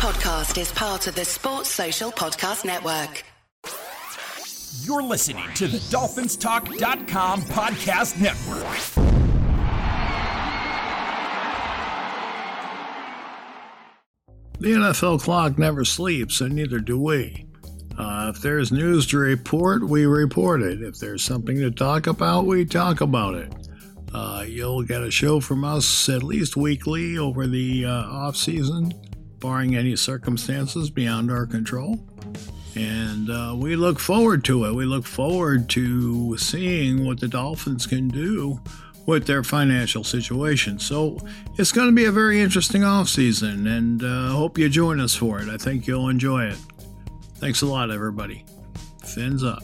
podcast is part of the Sports Social Podcast Network. You're listening to the DolphinsTalk.com podcast network. The NFL clock never sleeps, and neither do we. Uh, if there's news to report, we report it. If there's something to talk about, we talk about it. Uh, you'll get a show from us at least weekly over the uh, off season, barring any circumstances beyond our control. And uh, we look forward to it. We look forward to seeing what the Dolphins can do with their financial situation. So it's going to be a very interesting off season, and uh, hope you join us for it. I think you'll enjoy it. Thanks a lot, everybody. Fins up.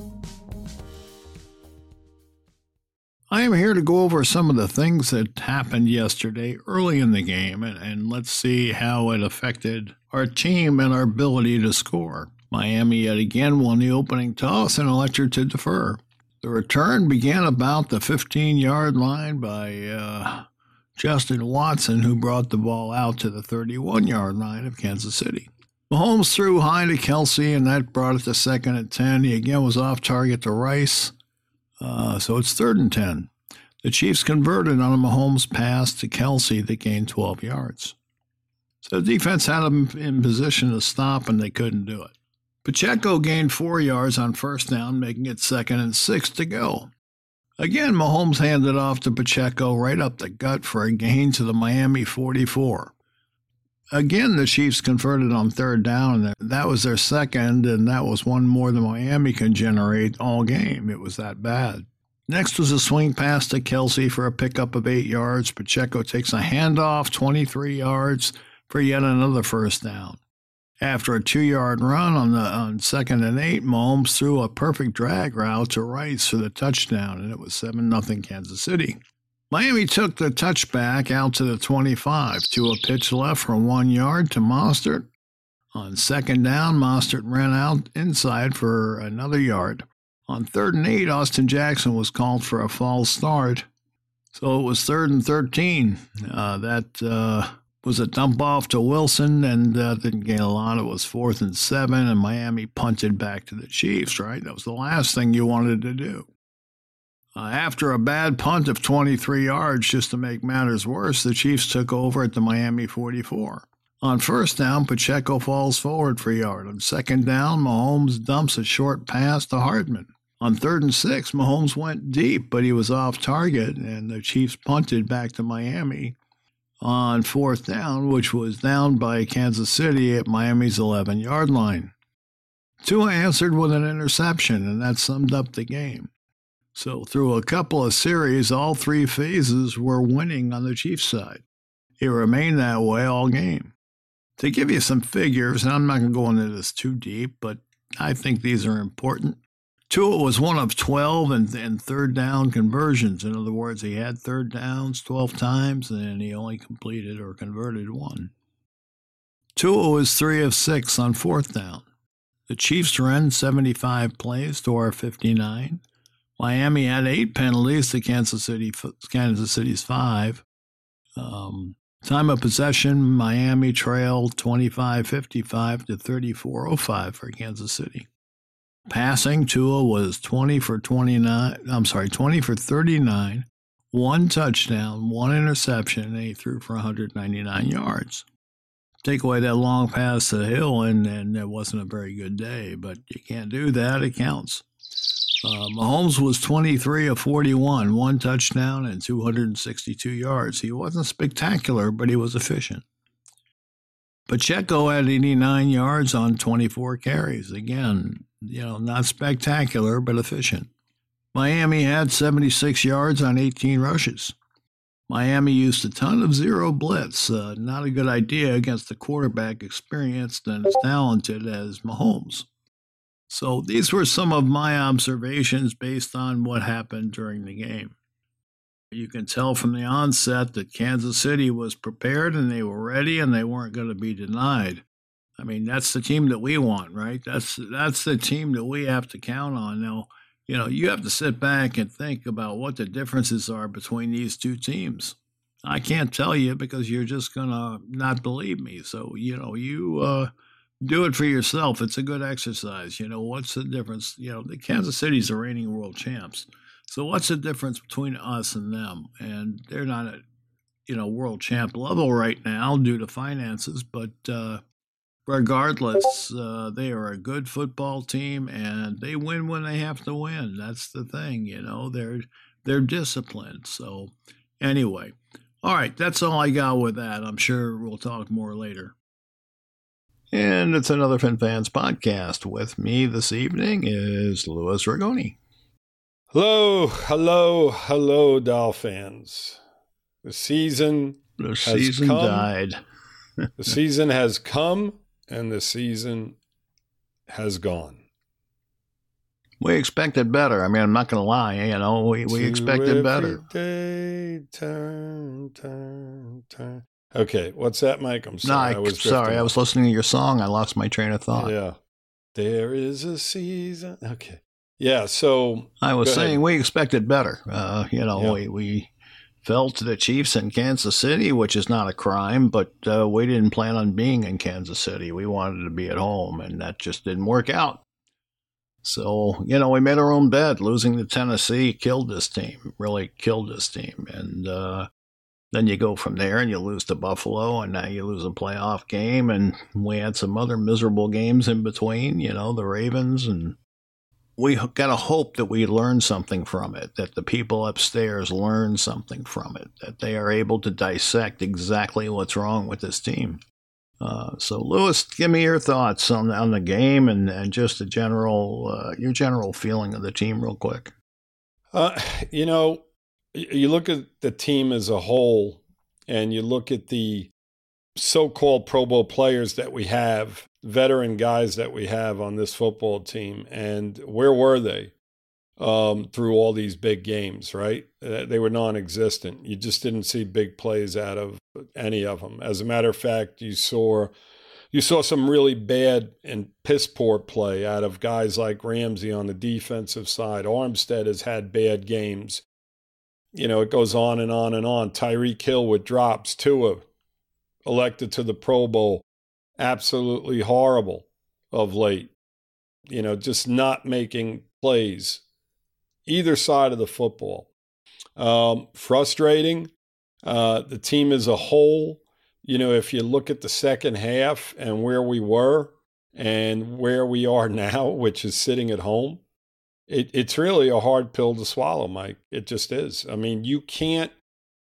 I am here to go over some of the things that happened yesterday early in the game, and, and let's see how it affected our team and our ability to score. Miami yet again won the opening toss and elected to defer. The return began about the 15 yard line by uh, Justin Watson, who brought the ball out to the 31 yard line of Kansas City. Mahomes threw high to Kelce, and that brought it to second and 10. He again was off target to Rice, uh, so it's third and 10. The Chiefs converted on a Mahomes pass to Kelce that gained 12 yards. So the defense had them in position to stop, and they couldn't do it. Pacheco gained four yards on first down, making it second and six to go. Again, Mahomes handed off to Pacheco right up the gut for a gain to the Miami 44. Again, the Chiefs converted on third down, that was their second, and that was one more than Miami can generate all game. It was that bad. Next was a swing pass to Kelce for a pickup of eight yards. Pacheco takes a handoff, 23 yards, for yet another first down. After a two-yard run on the on second and eight, Mahomes threw a perfect drag route to Rice for the touchdown, and it was seven nothing Kansas City. Miami took the touchback out to the 25 to a pitch left for one yard to Mostert. On second down, Mostert ran out inside for another yard. On third and eight, Austin Jackson was called for a false start. So it was third and 13. Uh, that uh, was a dump off to Wilson and uh, didn't gain a lot. It was fourth and seven, and Miami punted back to the Chiefs, right? That was the last thing you wanted to do. Uh, after a bad punt of 23 yards, just to make matters worse, the Chiefs took over at the Miami 44. On first down, Pacheco falls forward for a yard. On second down, Mahomes dumps a short pass to Hardman. On third and six, Mahomes went deep, but he was off target, and the Chiefs punted back to Miami on fourth down, which was down by Kansas City at Miami's 11 yard line. Tua answered with an interception, and that summed up the game. So, through a couple of series, all three phases were winning on the Chiefs side. It remained that way all game. To give you some figures, and I'm not going to go into this too deep, but I think these are important. Tua was one of 12 and, and third down conversions. In other words, he had third downs 12 times and he only completed or converted one. Tua was three of six on fourth down. The Chiefs ran 75 plays to our 59. Miami had eight penalties to Kansas City, Kansas City's five. Um, time of possession, Miami trailed 25 55 to 34 05 for Kansas City. Passing, Tua was 20 for 29. I'm sorry, 20 for 39, one touchdown, one interception, and he threw for 199 yards. Take away that long pass to Hill, and, and it wasn't a very good day, but you can't do that. It counts. Uh, Mahomes was 23 of 41, one touchdown and 262 yards. He wasn't spectacular, but he was efficient. Pacheco had 89 yards on 24 carries. Again, you know, not spectacular, but efficient. Miami had 76 yards on 18 rushes. Miami used a ton of zero blitz. Uh, not a good idea against a quarterback experienced and as talented as Mahomes. So these were some of my observations based on what happened during the game. You can tell from the onset that Kansas City was prepared and they were ready and they weren't going to be denied. I mean, that's the team that we want, right? That's that's the team that we have to count on. Now, you know, you have to sit back and think about what the differences are between these two teams. I can't tell you because you're just going to not believe me. So, you know, you uh, do it for yourself. It's a good exercise. You know, what's the difference? You know, the Kansas City's the reigning world champs. So, what's the difference between us and them? And they're not at, you know, world champ level right now due to finances, but uh, regardless, uh, they are a good football team and they win when they have to win. That's the thing, you know, they're, they're disciplined. So, anyway. All right, that's all I got with that. I'm sure we'll talk more later. And it's another Fin Fans podcast. With me this evening is Louis Ragone. Hello, hello, hello, Dolphins. The season the season come. died. the season has come and the season has gone. We expected better. I mean, I'm not going to lie. You know, we, we expected better. Day, turn, turn, turn. Okay, what's that, Mike? I'm sorry. No, I, I was sorry. drifting. I was listening to your song. I lost my train of thought. Yeah. There is a season. Okay. Yeah. So I was Go ahead. saying we expected better. Uh, you know, Yeah. we, we fell to the Chiefs in Kansas City, which is not a crime, but uh, we didn't plan on being in Kansas City. We wanted to be at home, and that just didn't work out. So, you know, we made our own bed. Losing to Tennessee killed this team, really killed this team. And uh, then you go from there and you lose to Buffalo, and now you lose a playoff game. And we had some other miserable games in between, you know, the Ravens. And we got to hope that we learn something from it, that the people upstairs learn something from it, that they are able to dissect exactly what's wrong with this team. Uh, so, Louis, give me your thoughts on on the game and, and just a general uh, your general feeling of the team, real quick. Uh, you know, you look at the team as a whole, and you look at the so-called Pro Bowl players that we have, veteran guys that we have on this football team, and where were they um, through all these big games? Right, Uh, they were non-existent. You just didn't see big plays out of any of them. As a matter of fact, you saw. You saw some really bad and piss poor play out of guys like Ramsey on the defensive side. Armstead has had bad games. You know, it goes on and on and on. Tyreek Hill with drops. Tua elected to the Pro Bowl. Absolutely horrible of late. You know, just not making plays either side of the football. Um, frustrating. Uh, the team as a whole, you know, if you look at the second half and where we were and where we are now, which is sitting at home, it, it's really a hard pill to swallow, Mike. It just is. I mean, you can't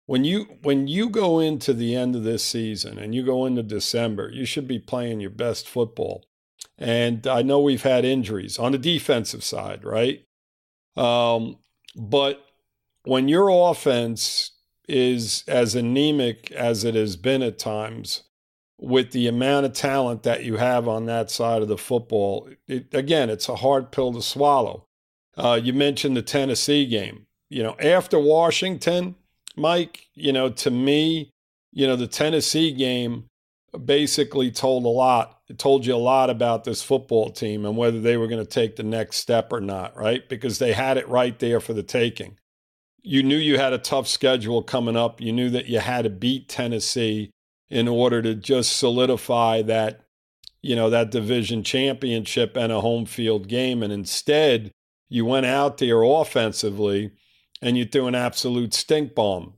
when you when you go into the end of this season and you go into December, you should be playing your best football. And I know we've had injuries on the defensive side, right? Um, but when your offense is as anemic as it has been at times, with the amount of talent that you have on that side of the football, it, again, it's a hard pill to swallow. Uh, you mentioned the Tennessee game. You know, after Washington, Mike, you know, to me, you know, the Tennessee game basically told a lot. It told you a lot about this football team and whether they were going to take the next step or not, right? Because they had it right there for the taking. You knew you had a tough schedule coming up. You knew that you had to beat Tennessee in order to just solidify that, you know, that division championship and a home field game. And instead, you went out there offensively and you threw an absolute stink bomb,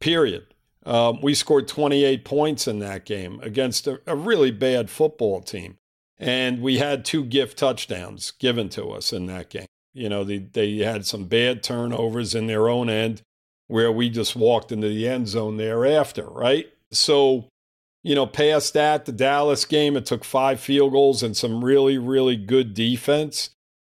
period. Um, we scored 28 points in that game against a, a really bad football team. And we had two gift touchdowns given to us in that game. You know, they, they had some bad turnovers in their own end where we just walked into the end zone thereafter, right? So, you know, past that, the Dallas game, it took five field goals and some really, really good defense,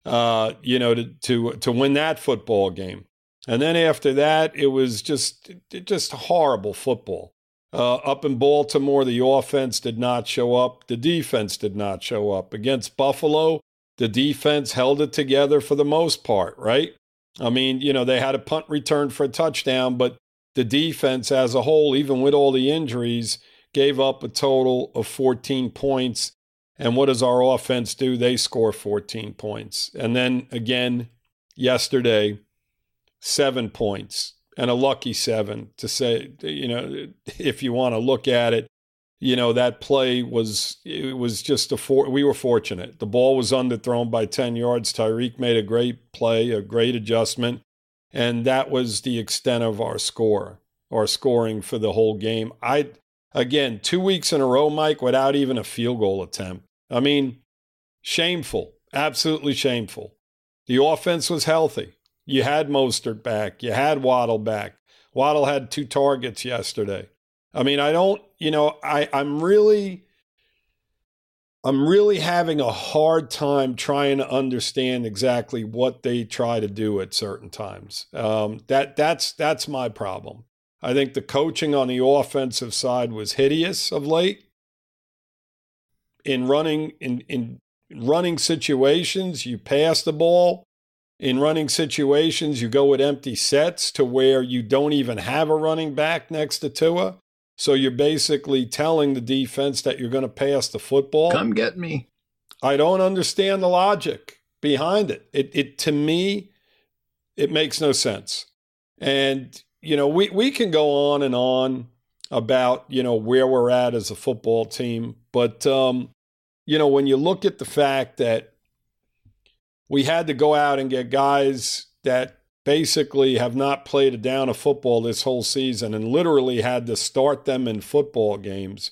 uh, you know, to, to, to win that football game. And then after that, it was just just horrible football. Uh, up in Baltimore, the offense did not show up. The defense did not show up. Against Buffalo, the defense held it together for the most part, right? I mean, you know, they had a punt return for a touchdown, but the defense as a whole, even with all the injuries, gave up a total of 14 points. And what does our offense do? They score 14 points. And then again, yesterday, seven points and a lucky seven to say, you know, if you want to look at it, you know, that play was, it was just a four, we were fortunate. The ball was underthrown by 10 yards. Tyreek made a great play, a great adjustment. And that was the extent of our score, our scoring for the whole game. I, again, two weeks in a row, Mike, without even a field goal attempt. I mean, shameful, absolutely shameful. The offense was healthy. You had Mostert back. You had Waddle back. Waddle had two targets yesterday. I mean, I don't, you know, I, I'm really, I'm really having a hard time trying to understand exactly what they try to do at certain times. Um, that that's that's my problem. I think the coaching on the offensive side was hideous of late. In running in in running situations, you pass the ball in running situations, you go with empty sets to where you don't even have a running back next to Tua. So you're basically telling the defense that you're going to pass the football. Come get me. I don't understand the logic behind it. It, it to me, it makes no sense. And you know, we we can go on and on about you know where we're at as a football team, but um, you know when you look at the fact that we had to go out and get guys that basically have not played a down of football this whole season and literally had to start them in football games.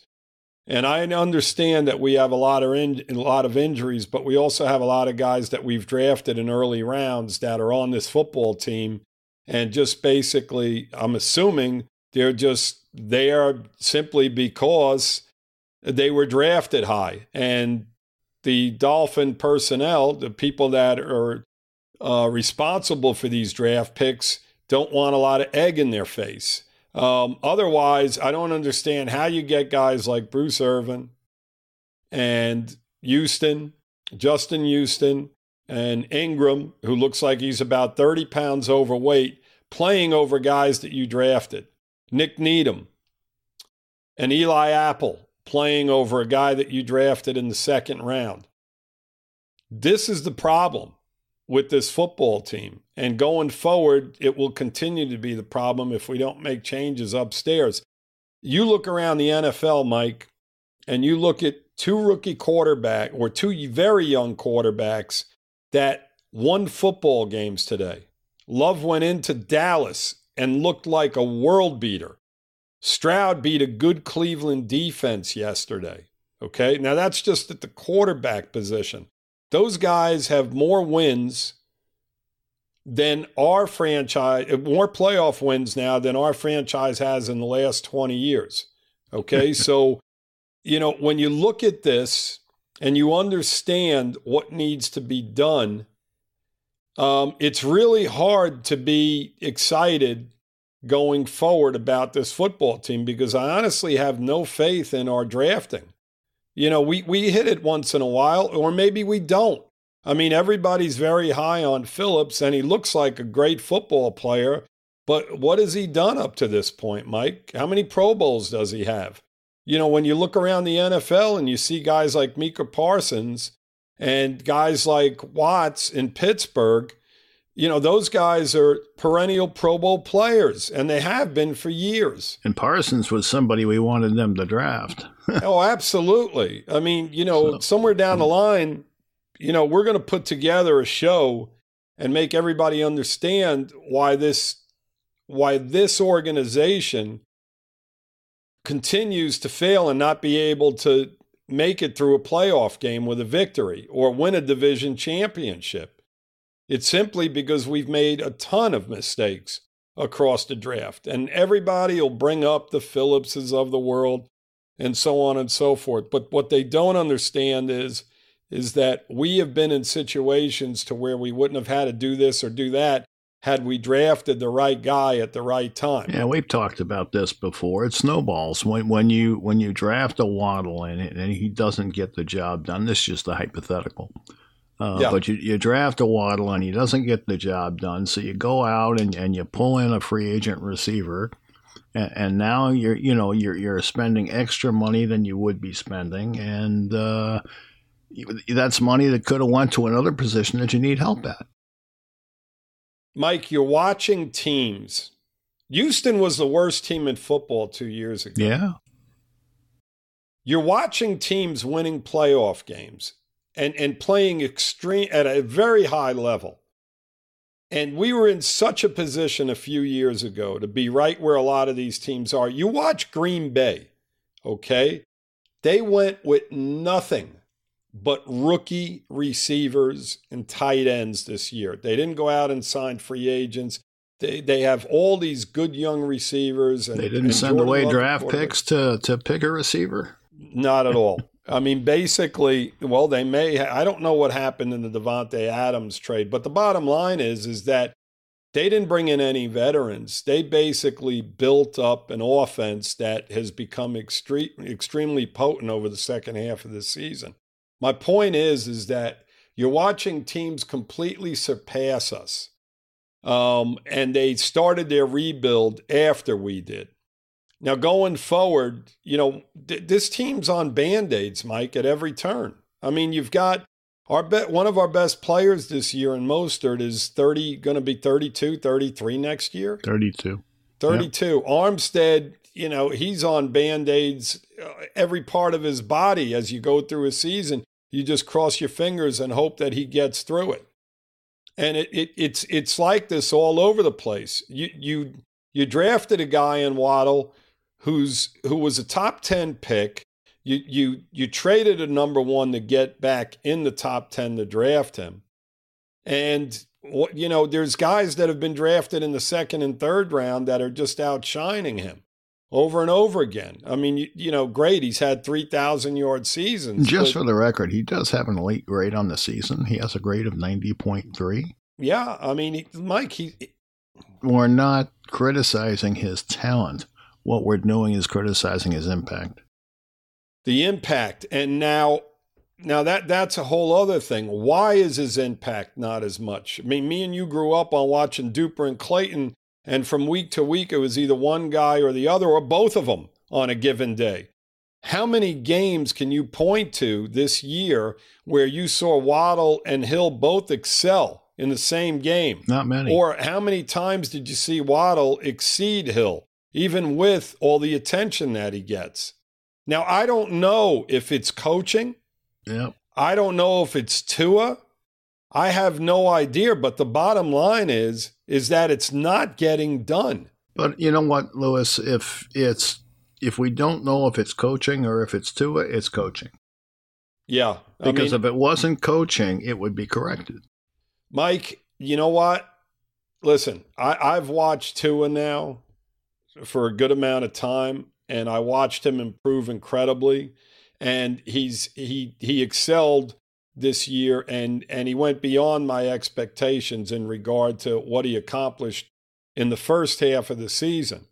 And I understand that we have a lot of in, a lot of injuries, but we also have a lot of guys that we've drafted in early rounds that are on this football team and just basically I'm assuming they're just there simply because they were drafted high and the Dolphin personnel, the people that are uh, responsible for these draft picks, don't want a lot of egg in their face. Um, otherwise, I don't understand how you get guys like Bruce Irvin and Houston, Justin Houston, and Ingram, who looks like he's about 30 pounds overweight, playing over guys that you drafted. Nik Needham and Eli Apple playing over a guy that you drafted in the second round. This is the problem with this football team. And going forward, it will continue to be the problem if we don't make changes upstairs. You look around the NFL, Mike, and you look at two rookie quarterback or two very young quarterbacks that won football games today. Love went into Dallas and looked like a world beater. Stroud beat a good Cleveland defense yesterday. Okay. Now that's just at the quarterback position. Those guys have more wins than our franchise, more playoff wins now than our franchise has in the last 20 years. Okay. so, you know, when you look at this and you understand what needs to be done, um, it's really hard to be excited going forward about this football team because I honestly have no faith in our drafting. You know, we, we hit it once in a while, or maybe we don't. I mean, everybody's very high on Phillips, and he looks like a great football player. But what has he done up to this point, Mike? How many Pro Bowls does he have? You know, when you look around the NFL and you see guys like Micah Parsons and guys like Watts in Pittsburgh, you know, those guys are perennial Pro Bowl players, and they have been for years. And Parsons was somebody we wanted them to draft. oh, absolutely. I mean, you know, so, somewhere down the mm. line, you know, we're going to put together a show and make everybody understand why this why this organization continues to fail and not be able to make it through a playoff game with a victory or win a division championship. It's simply because we've made a ton of mistakes across the draft. And everybody will bring up the Phillipses of the world and so on and so forth. But what they don't understand is is that we have been in situations to where we wouldn't have had to do this or do that had we drafted the right guy at the right time. Yeah, we've talked about this before. It snowballs when when you when you draft a Waddle and, and he doesn't get the job done. This is just a hypothetical. Uh, yeah. But you, you draft a Waddle and he doesn't get the job done. So you go out and, and you pull in a free agent receiver. And, and now you're, you know, you're, you're spending extra money than you would be spending. And uh, that's money that could have went to another position that you need help at. Mike, you're watching teams Houston was the worst team in football two years ago. Yeah. You're watching teams winning playoff games and, and playing extreme at a very high level. And we were in such a position a few years ago to be right where a lot of these teams are. You watch Green Bay, okay? They went with nothing but rookie receivers and tight ends this year. They didn't go out and sign free agents. They, they have all these good young receivers. And, they didn't send away draft picks to, to pick a receiver. Not at all. I mean, basically, well, they may. Ha- I don't know what happened in the Davante Adams trade, but the bottom line is, is that they didn't bring in any veterans. They basically built up an offense that has become extreme, extremely potent over the second half of the season. My point is, is that you're watching teams completely surpass us, um, and they started their rebuild after we did. Now, going forward, you know, th- this team's on band aids, Mike, at every turn. I mean, you've got our bet one of our best players this year in Mostert is 30 going to be 32, 33 next year. 32. 32. Yep. Armstead, you know, he's on band-aids uh, every part of his body as you go through a season. You just cross your fingers and hope that he gets through it. And it, it it's it's like this all over the place. You you you drafted a guy in Waddle who's who was a top 10 pick. You you you traded a number 1 to get back in the top 10 to draft him. And you know, there's guys that have been drafted in the second and third round that are just outshining him over and over again. I mean, you, you know, great. He's had 3,000 yard seasons. Just for the record, he does have an elite grade on the season. He has a grade of 90.3. Yeah. I mean, Mike, he. We're not criticizing his talent what we're doing is criticizing his impact. The impact. And now now that that's a whole other thing. Why is his impact not as much? I mean, me and you grew up on watching Duper and Clayton, and from week to week it was either one guy or the other or both of them on a given day. How many games can you point to this year where you saw Waddle and Hill both excel in the same game? Not many. Or how many times did you see Waddle exceed Hill? Even with all the attention that he gets. Now, I don't know if it's coaching. Yep. I don't know if it's Tua. I have no idea, but the bottom line is is that it's not getting done. But you know what, Louis, if it's if we don't know if it's coaching or if it's Tua, it's coaching. Yeah. I because mean, if it wasn't coaching, it would be corrected. Mike, you know what? Listen, I, I've watched Tua now for a good amount of time, and I watched him improve incredibly. And he's he he excelled this year, and and he went beyond my expectations in regard to what he accomplished in the first half of the season.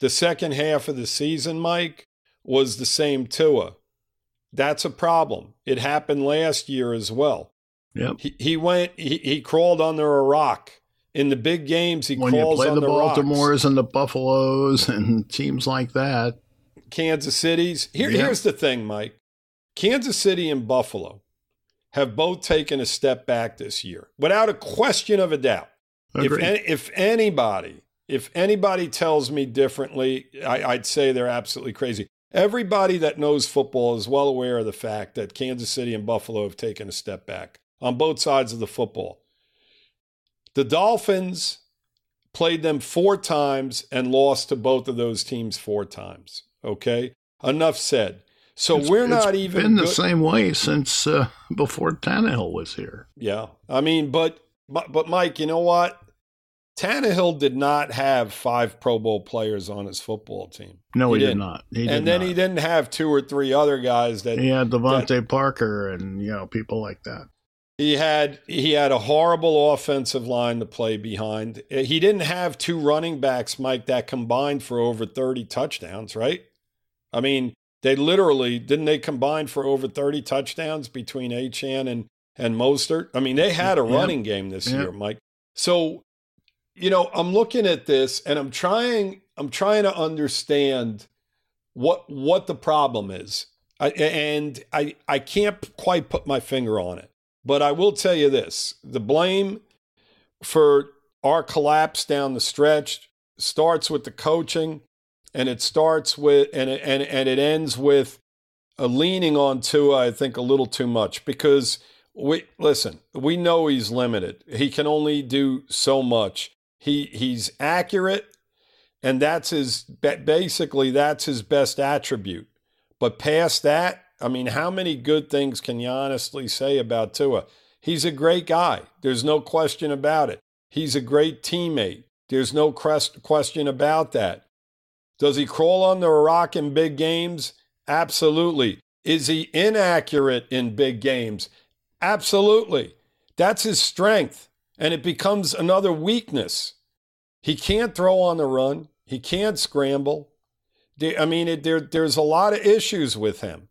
The second half of the season, Mike, was the same Tua. That's a problem. It happened last year as well. Yep. He, he went, he, he crawled under a rock in the big games, he when calls you play on the, the Baltimores rocks. and the Buffaloes and teams like that. Kansas City's. Here, yep. Here's the thing, Mike. Kansas City and Buffalo have both taken a step back this year, without a question of a doubt. If, if anybody, if anybody tells me differently, I, I'd say they're absolutely crazy. Everybody that knows football is well aware of the fact that Kansas City and Buffalo have taken a step back on both sides of the football. The Dolphins played them four times and lost to both of those teams four times. Okay, enough said. So it's, we're not even been the same way since uh, before Tannehill was here. Yeah, I mean, but but, but Mike, you know what? Tannehill did not have five Pro Bowl players on his football team. No, he, he did not. He and then not. he didn't have two or three other guys that he had DeVante Parker and you know people like that. He had he had a horrible offensive line to play behind. He didn't have two running backs, Mike, that combined for over 30 touchdowns, right? I mean, they literally didn't they combine for over 30 touchdowns between Achane and and Mostert? I mean, they had a running game this year, Mike. So, you know, I'm looking at this and I'm trying I'm trying to understand what what the problem is. I, and I I can't quite put my finger on it. But I will tell you this the blame for our collapse down the stretch starts with the coaching, and it starts with and it, and and it ends with a leaning on Tua. I think a little too much because we listen. We know he's limited. He can only do so much. He he's accurate, and that's his basically that's his best attribute. But past that, I mean, how many good things can you honestly say about Tua? He's a great guy. There's no question about it. He's a great teammate. There's no question about that. Does he crawl on the rock in big games? Absolutely. Is he inaccurate in big games? Absolutely. That's his strength, and it becomes another weakness. He can't throw on the run, he can't scramble. I mean, it, there, there's a lot of issues with him.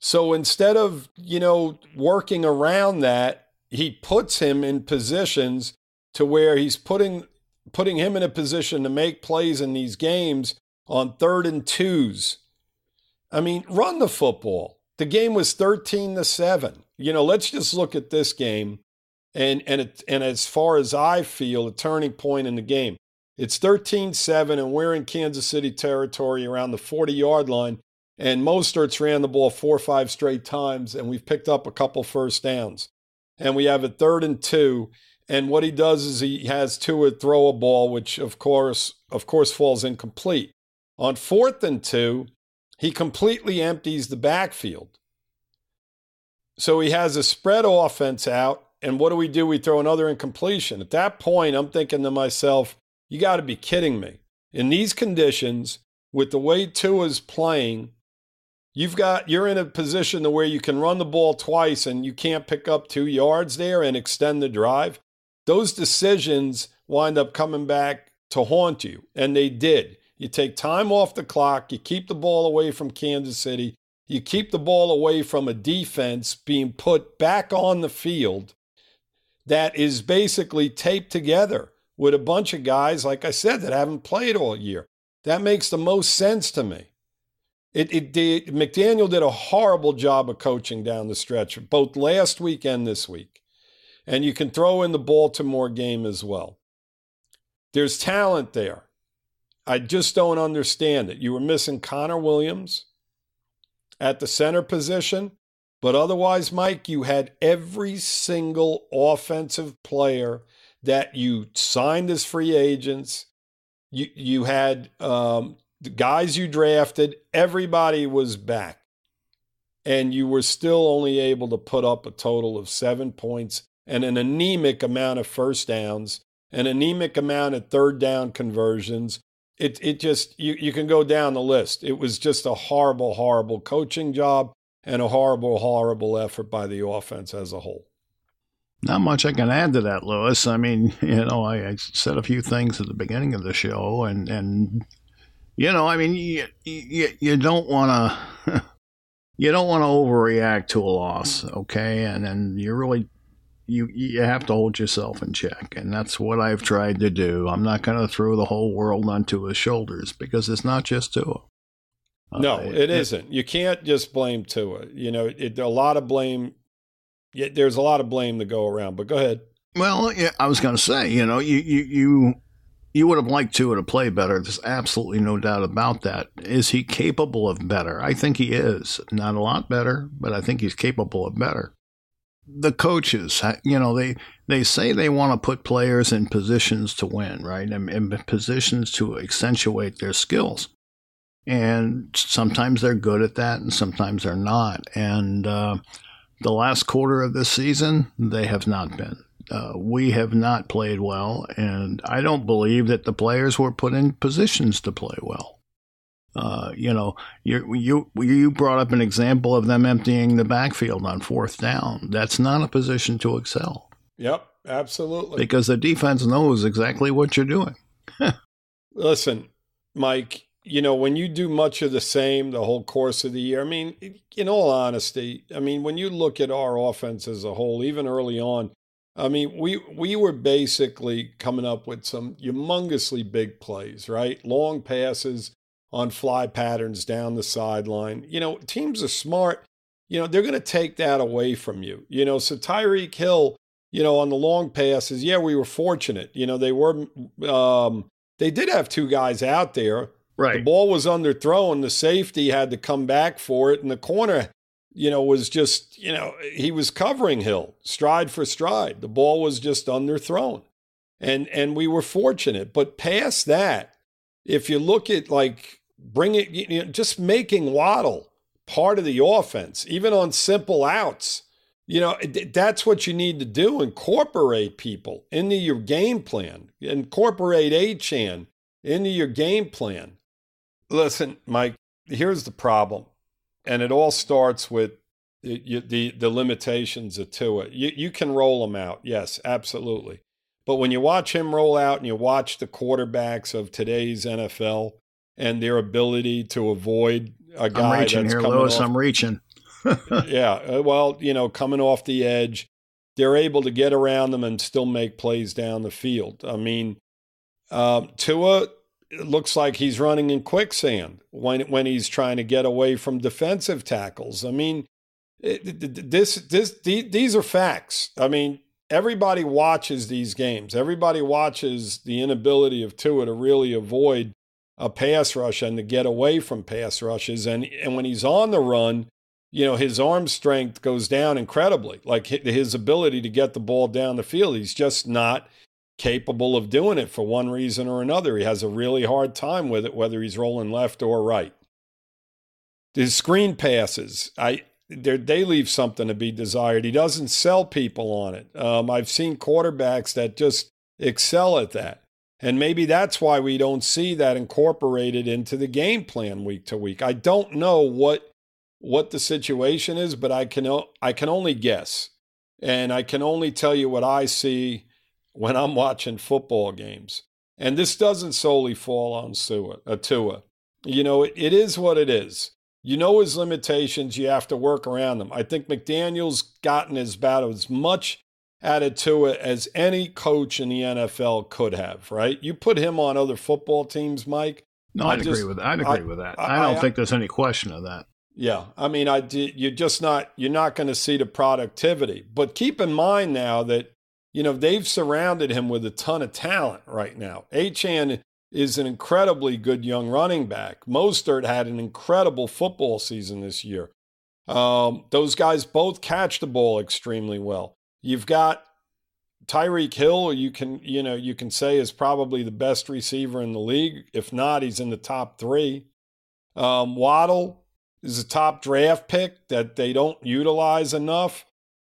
So instead of, you know, working around that, he puts him in positions to where he's putting putting him in a position to make plays in these games on third and twos. I mean, run the football. The game was 13 to 7. You know, let's just look at this game and and it, and as far as I feel, a turning point in the game. It's 13-7 and we're in Kansas City territory around the 40-yard line and Mostert's ran the ball four or five straight times and we've picked up a couple first downs. And we have a third and two and what he does is he has Tua throw a ball, which of course, of course, falls incomplete. On fourth and two, he completely empties the backfield. So he has a spread offense out. And what do we do? We throw another incompletion. At that point, I'm thinking to myself, you got to be kidding me. In these conditions, with the way Tua's playing, you've got you're in a position to where you can run the ball twice and you can't pick up two yards there and extend the drive those decisions wind up coming back to haunt you. And they did. You take time off the clock, you keep the ball away from Kansas City, you keep the ball away from a defense being put back on the field that is basically taped together with a bunch of guys, like I said, that haven't played all year. That makes the most sense to me. It, it did, McDaniel did a horrible job of coaching down the stretch, both last week and this week. And you can throw in the Baltimore game as well. There's talent there. I just don't understand it. You were missing Connor Williams at the center position, but otherwise, Mike, you had every single offensive player that you signed as free agents. You you had um, the guys you drafted. Everybody was back, and you were still only able to put up a total of seven points and an anemic amount of first downs, an anemic amount of third down conversions. It it just you you can go down the list. It was just a horrible, horrible coaching job and a horrible, horrible effort by the offense as a whole. Not much I can add to that, Louis. I mean, you know, I, I said a few things at the beginning of the show, and and you know, I mean, you you, you don't want to. you don't want to overreact to a loss, okay? And and you really you you have to hold yourself in check, and that's what I've tried to do. I'm not going to throw the whole world onto his shoulders because it's not just Tua. Uh, no, it, it isn't. You can't just blame Tua. You know, it, a lot of blame. Yeah, There's a lot of blame to go around. But go ahead. Well, yeah, I was going to say, you know, you you you you would have liked Tua to play better. There's absolutely no doubt about that. Is he capable of better? I think he is. Not a lot better, but I think he's capable of better the coaches, you know, they they say they want to put players in positions to win, right? And in positions to accentuate their skills. And sometimes they're good at that, and sometimes they're not. And uh, the last quarter of this season, they have not been. Uh, we have not played well, and I don't believe that the players were put in positions to play well. Uh, you know, you you you brought up an example of them emptying the backfield on fourth down. That's not a position to excel. Yep, absolutely. Because the defense knows exactly what you're doing. Listen, Mike, you know, when you do much of the same the whole course of the year, I mean, in all honesty, I mean, when you look at our offense as a whole, even early on, I mean, we we were basically coming up with some humongously big plays, right? Long passes, on fly patterns down the sideline. You know, teams are smart. You know, they're going to take that away from you. You know, so Tyreek Hill, you know, on the long passes, yeah, we were fortunate. You know, they were um, they did have two guys out there. Right. The ball was underthrown. The safety had to come back for it, and the corner, you know, was just, you know, he was covering Hill stride for stride. The ball was just underthrown, and and we were fortunate. But past that, if you look at like bring it, you know, just making Waddle part of the offense, even on simple outs. You know, that's what you need to do. Incorporate people into your game plan. Incorporate Achane into your game plan. Listen, Mike, here's the problem. And it all starts with the, the, the limitations of Tua. You, you can roll them out. Yes, absolutely. But when you watch him roll out and you watch the quarterbacks of today's NFL and their ability to avoid a guy I'm reaching that's here, coming Louis. off, I'm reaching. yeah, uh, well, you know, coming off the edge, they're able to get around them and still make plays down the field. I mean, um, Tua it looks like he's running in quicksand when when he's trying to get away from defensive tackles. I mean, this this these are facts. I mean, everybody watches these games. Everybody watches the inability of Tua to really avoid a pass rush and to get away from pass rushes. And and when he's on the run, you know, his arm strength goes down incredibly. Like his ability to get the ball down the field, he's just not capable of doing it for one reason or another. He has a really hard time with it, whether he's rolling left or right. His screen passes, I they leave something to be desired. He doesn't sell people on it. Um, I've seen quarterbacks that just excel at that. And maybe that's why we don't see that incorporated into the game plan week to week. I don't know what what the situation is, but I can I can only guess, and I can only tell you what I see when I'm watching football games. And this doesn't solely fall on Tua. Uh, Tua. You know, it, it is what it is. You know his limitations. You have to work around them. I think McDaniel's gotten as bad as much added to it as any coach in the NFL could have. Right? You put him on other football teams, Mike. No, I'd just, agree with that. I'd agree I, with that. I, I don't I, think there's any question of that. Yeah, I mean, I you're just not you're not going to see the productivity. But keep in mind now that you know they've surrounded him with a ton of talent right now. Achane is an incredibly good young running back. Mostert had an incredible football season this year. Um, those guys both catch the ball extremely well. You've got Tyreek Hill, you can you know you can say is probably the best receiver in the league. If not, he's in the top three. Um, Waddle is a top draft pick that they don't utilize enough.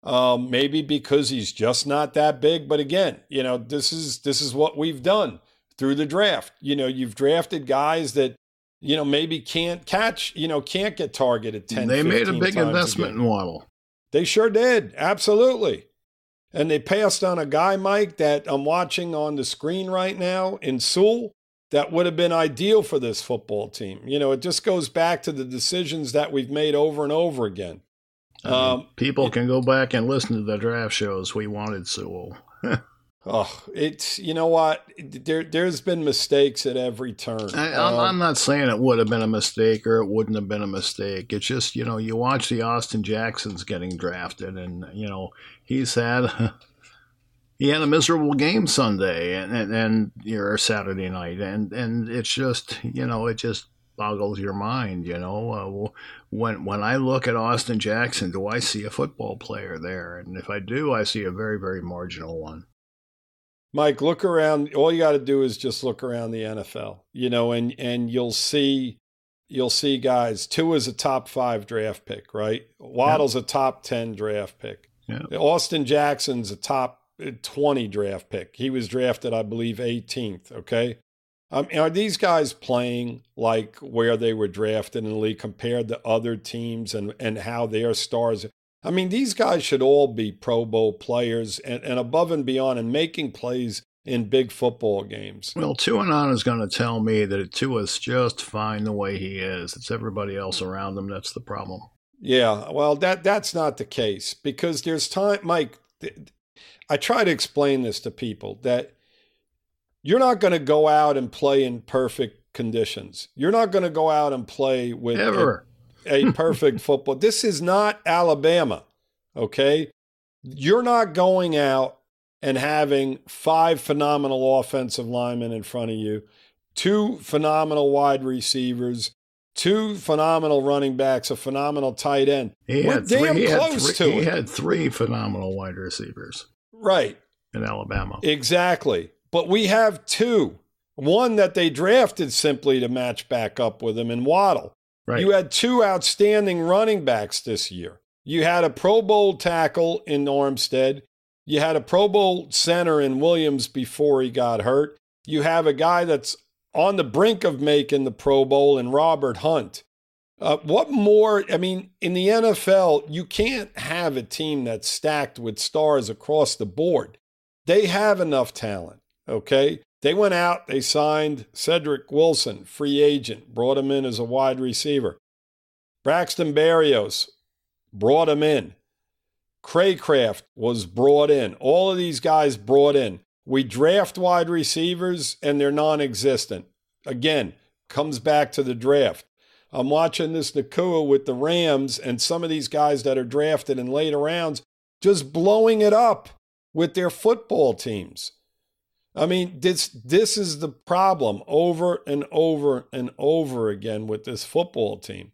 Um, maybe because he's just not that big. But again, you know, this is this is what we've done through the draft. You know, you've drafted guys that you know maybe can't catch, you know, can't get targeted ten. They made a big investment a in Waddle. They sure did, absolutely. And they passed on a guy, Mike, that I'm watching on the screen right now in Sewell that would have been ideal for this football team. You know, it just goes back to the decisions that we've made over and over again. Um, people it, can go back and listen to the draft shows. We wanted Sewell. oh, it's you know what? There, there's been mistakes at every turn. I, am um, not saying it would have been a mistake or it wouldn't have been a mistake. It's just you know you watch the Austin Jacksons getting drafted, and you know he's had he had a miserable game Sunday and and, and or Saturday night, and and it's just you know it just boggles your mind. You know, uh, when when I look at Austin Jackson, do I see a football player there? And if I do, I see a very very marginal one. Mike, look around. All you got to do is just look around the NFL, you know, and and you'll see you'll see guys. Tua is a top five draft pick, right? Waddle's a top ten draft pick. Yeah. Austin Jackson's a top 20 draft pick. He was drafted, I believe, 18th. Okay. Um, are these guys playing like where they were drafted in the league compared to other teams and, and how their stars? I mean, these guys should all be Pro Bowl players and, and above and beyond and making plays in big football games. Well, Tuanon is going to tell me that Tua's just fine the way he is. It's everybody else around him that's the problem. Yeah, well, that that's not the case because there's time, Mike. I try to explain this to people that you're not going to go out and play in perfect conditions. You're not going to go out and play with a, a perfect football. This is not Alabama, okay? You're not going out and having five phenomenal offensive linemen in front of you, two phenomenal wide receivers, two phenomenal running backs, a phenomenal tight end. He We're had damn three, he close three, to he it. had three phenomenal wide receivers Right. in Alabama. Exactly. But we have two. One that they drafted simply to match back up with him in Waddle. Right. You had two outstanding running backs this year. You had a Pro Bowl tackle in Armstead. You had a Pro Bowl center in Williams before he got hurt. You have a guy that's on the brink of making the Pro Bowl in Robert Hunt. Uh, what more? I mean, in the NFL, you can't have a team that's stacked with stars across the board. They have enough talent, okay? They went out, they signed Cedric Wilson, free agent, brought him in as a wide receiver. Braxton Berrios brought him in. Cracraft was brought in. All of these guys brought in. We draft wide receivers and they're non existent. Again, comes back to the draft. I'm watching this Nacua with the Rams and some of these guys that are drafted in later rounds just blowing it up with their football teams. I mean, this this is the problem over and over and over again with this football team.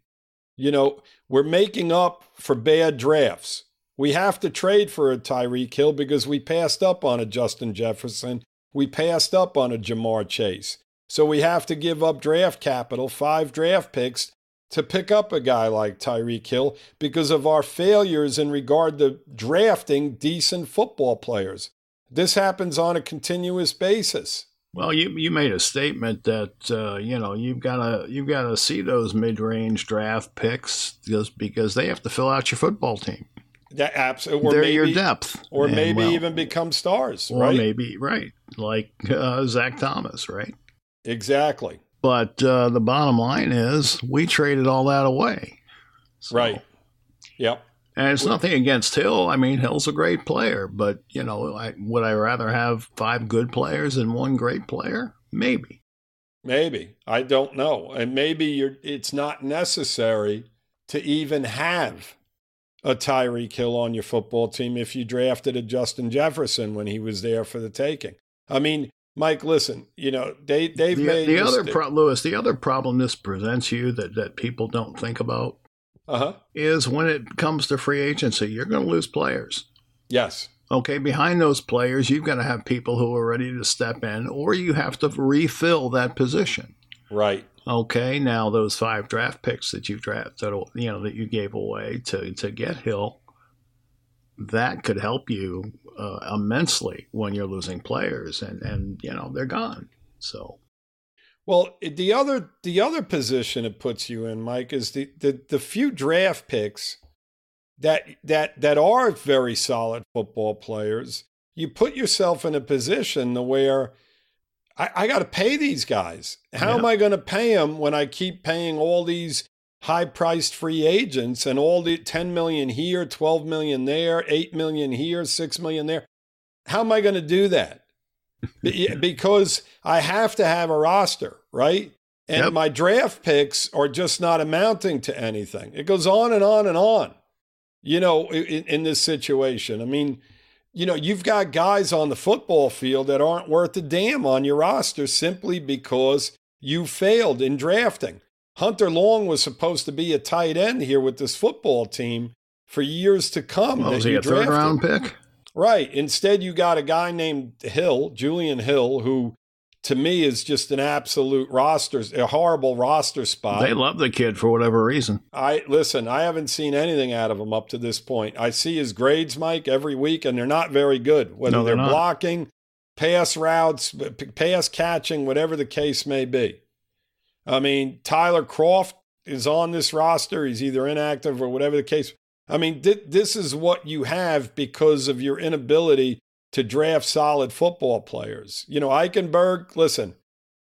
You know, we're making up for bad drafts. We have to trade for a Tyreek Hill because we passed up on a Justin Jefferson. We passed up on a Ja'Marr Chase. So we have to give up draft capital, five draft picks, to pick up a guy like Tyreek Hill because of our failures in regard to drafting decent football players. This happens on a continuous basis. Well, you you made a statement that uh, you know you've got to you've got to see those mid range draft picks just because they have to fill out your football team. That absolutely, or They're maybe, your depth, or And, maybe well, even become stars, or right? maybe right like uh, Zach Thomas, right? Exactly, But uh, the bottom line is we traded all that away, So- right. Yep. And it's nothing against Hill. I mean, Hill's a great player, but you know, I, would I rather have five good players than one great player? Maybe. Maybe I don't know, and maybe you're. It's not necessary to even have a Tyree Hill on your football team if you drafted a Justin Jefferson when he was there for the taking. I mean, Mike, listen, you know they they've the, made the other pro- Louis, the other problem this presents you that that people don't think about uh-huh. is when it comes to free agency, you're going to lose players. Yes, Okay, behind those players, you've got to have people who are ready to step in, or you have to refill that position. right. Okay, now those five draft picks that you drafted, you know, that you gave away to to get Hill, that could help you uh, immensely when you're losing players, and and you know they're gone. So Well, the other the other position it puts you in, Mike, is the the, the few draft picks that that that are very solid football players. You put yourself in a position to where I, I got to pay these guys. How Yeah. am I going to pay them when I keep paying all these high priced free agents and all the 10 million here, 12 million there, 8 million here, 6 million there? How am I going to do that? Be- because I have to have a roster, right? And Yep. my draft picks are just not amounting to anything. It goes on and on and on, you know, in, in this situation. I mean, you know, you've got guys on the football field that aren't worth a damn on your roster simply because you failed in drafting. Hunter Long was supposed to be a tight end here with this football team for years to come. that was he a third round pick? Right. Instead, you got a guy named Hill, Julian Hill, who to me is just an absolute roster, a horrible roster spot. They love the kid for whatever reason. I listen, I haven't seen anything out of him up to this point. I see his grades, Mike, every week, and they're not very good. Whether No, they're they're, blocking, pass routes, pass catching, whatever the case may be. I mean, Tyler Kroft is on this roster. He's either inactive or whatever the case. I mean, thi- this is what you have because of your inability to draft solid football players. You know, Eichenberg, listen,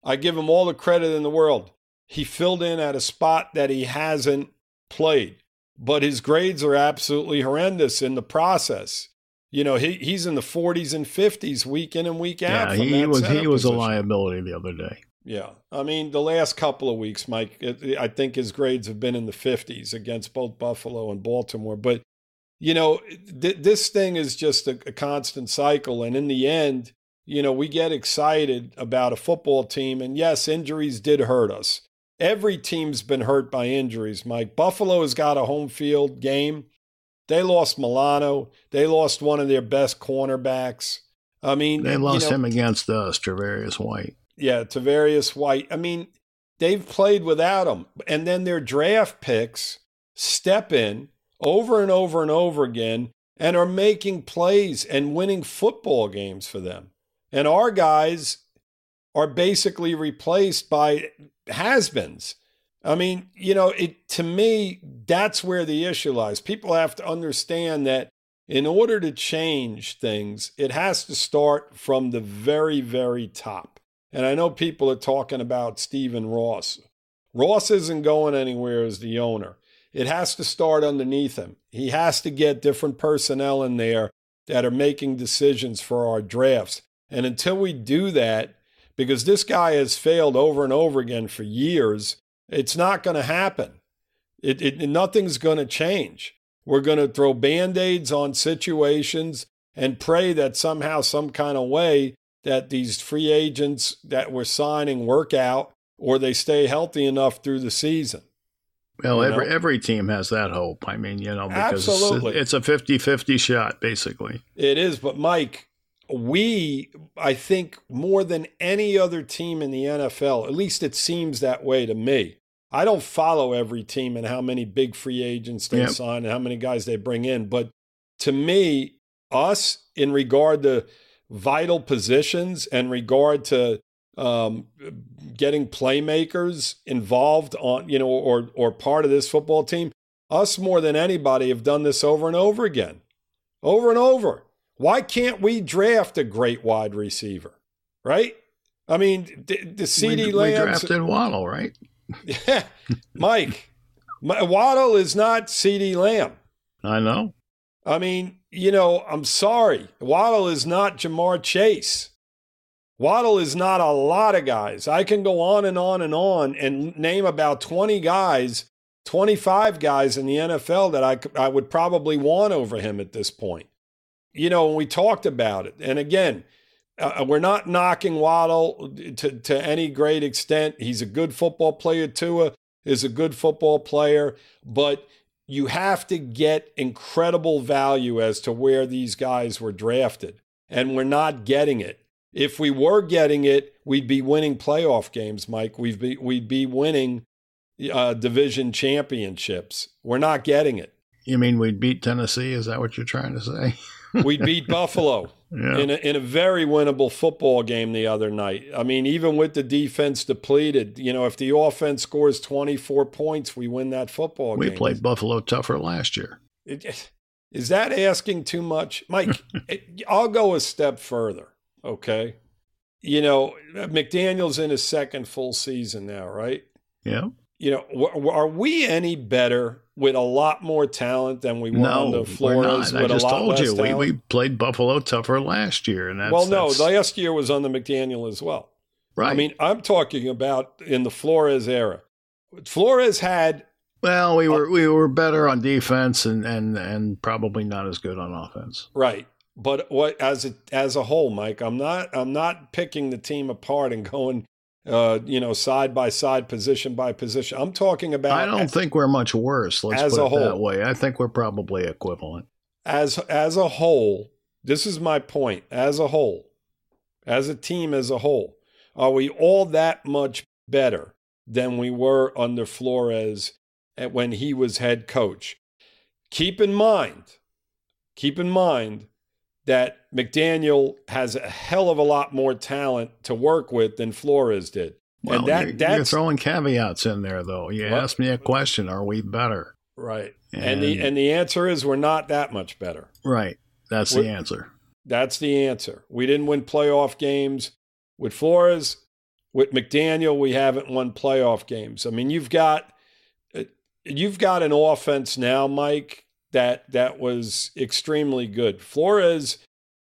I give him all the credit in the world. He filled in at a spot that he hasn't played, but his grades are absolutely horrendous in the process. You know, he, he's in the 40s and 50s week in and week out. Yeah, he was he was a liability the other day. Yeah. I mean, the last couple of weeks, Mike, it, I think his grades have been in the 50s against both Buffalo and Baltimore. But, you know, th- this thing is just a, a constant cycle. And in the end, you know, we get excited about a football team. And yes, injuries did hurt us. Every team's been hurt by injuries, Mike. Buffalo has got a home field game. They lost Milano. They lost one of their best cornerbacks. I mean, they lost you know, him against uh, us, Travarius White. Yeah, Travarius White. I mean, they've played without him. And then their draft picks step in over and over and over again and are making plays and winning football games for them. And our guys are basically replaced by has-beens. I mean, you know, it to me that's where the issue lies. People have to understand that in order to change things, it has to start from the very very top. And I know people are talking about Stephen Ross. Ross isn't going anywhere as the owner. It has to start underneath him. He has to get different personnel in there that are making decisions for our drafts. And until we do that, because this guy has failed over and over again for years, it's not going to happen. It, it, nothing's going to change. We're going to throw band aids on situations and pray that somehow, some kind of way, that these free agents that we're signing work out or they stay healthy enough through the season. Well, every know? every team has that hope. I mean, you know, because Absolutely. it's a 50-50 shot basically. It is, but Mike, we I think more than any other team in the NFL, at least it seems that way to me. I don't follow every team and how many big free agents they yep. sign and how many guys they bring in, but to me, us in regard to vital positions in regard to um, getting playmakers involved on, you know, or or part of this football team, us more than anybody have done this over and over again, over and over. Why can't we draft a great wide receiver? Right? I mean, the, the CeeDee Lamb. We drafted Waddle, right? Yeah, Mike. Waddle is not CeeDee Lamb. I know. I mean, you know, I'm sorry. Waddle is not Ja'Marr Chase. Waddle is not a lot of guys. I can go on and on and on and name about 20 guys, 25 guys in the NFL that I, I would probably want over him at this point. You know, we talked about it. And again, uh, we're not knocking Waddle to, to any great extent. He's a good football player. Tua is a good football player, but you have to get incredible value as to where these guys were drafted. And we're not getting it. If we were getting it, we'd be winning playoff games, Mike. We'd be, we'd be winning uh, division championships. We're not getting it. You mean we'd beat Tennessee? Is that what you're trying to say? we'd beat Buffalo yeah. in, a, in a very winnable football game the other night. I mean, even with the defense depleted, you know, if the offense scores 24 points, we win that football we game. We played Buffalo tougher last year. Is that asking too much? Mike, I'll go a step further, okay? You know, McDaniel's in his second full season now, right? Yeah. You know, are we any better with a lot more talent than we were no, on the Flores. I just told you we, we, played Buffalo tougher last year, and that's well, no, that's... last year was on the McDaniel as well. Right. I mean, I'm talking about in the Flores era. Flores had. Well, we were we were better on defense and and and probably not as good on offense. Right. But what as a as a whole, Mike, I'm not I'm not picking the team apart and going uh, you know, side by side, position by position. I'm talking about. I don't as, think we're much worse. Let's as put a it whole, that way. I think we're probably equivalent. As as a whole, this is my point. As a whole, as a team as a whole, are we all that much better than we were under Flores when he was head coach? Keep in mind, keep in mind that McDaniel has a hell of a lot more talent to work with than Flores did. Well, and that, you're, you're throwing caveats in there, though. You what? asked me a question: Are we better? Right, and, and, the and the answer is we're not that much better. Right, that's we're, the answer. That's the answer. We didn't win playoff games with Flores. With McDaniel, we haven't won playoff games. I mean, you've got uh, you've got an offense now, Mike, that that was extremely good. Flores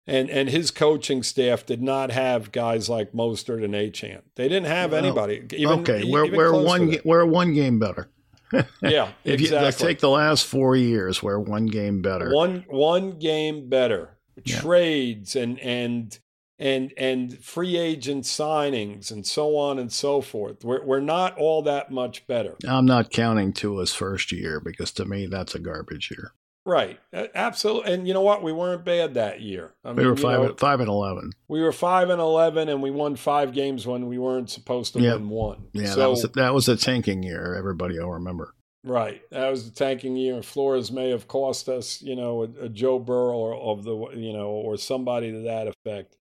and and his coaching staff did not have guys like Mostert and Achane. They didn't have well, anybody. Even, okay, we're even we're one we're one game better. yeah, if exactly. you take the last four years, where one game better, one one game better, Yeah. trades and and and and free agent signings and so on and so forth. We're we're not all that much better. I'm not counting Tua's first year because to me that's a garbage year. Right. Absolutely. And you know what? We weren't bad that year. I We were five know, five and eleven. we were five and eleven, and we won five games when we weren't supposed to Yep. win one. Yeah, so, that was that was a tanking year. Everybody will remember. right. That was the tanking year, Flores may have cost us, you know, a, a Joe Burrow of the, you know, or somebody to that effect.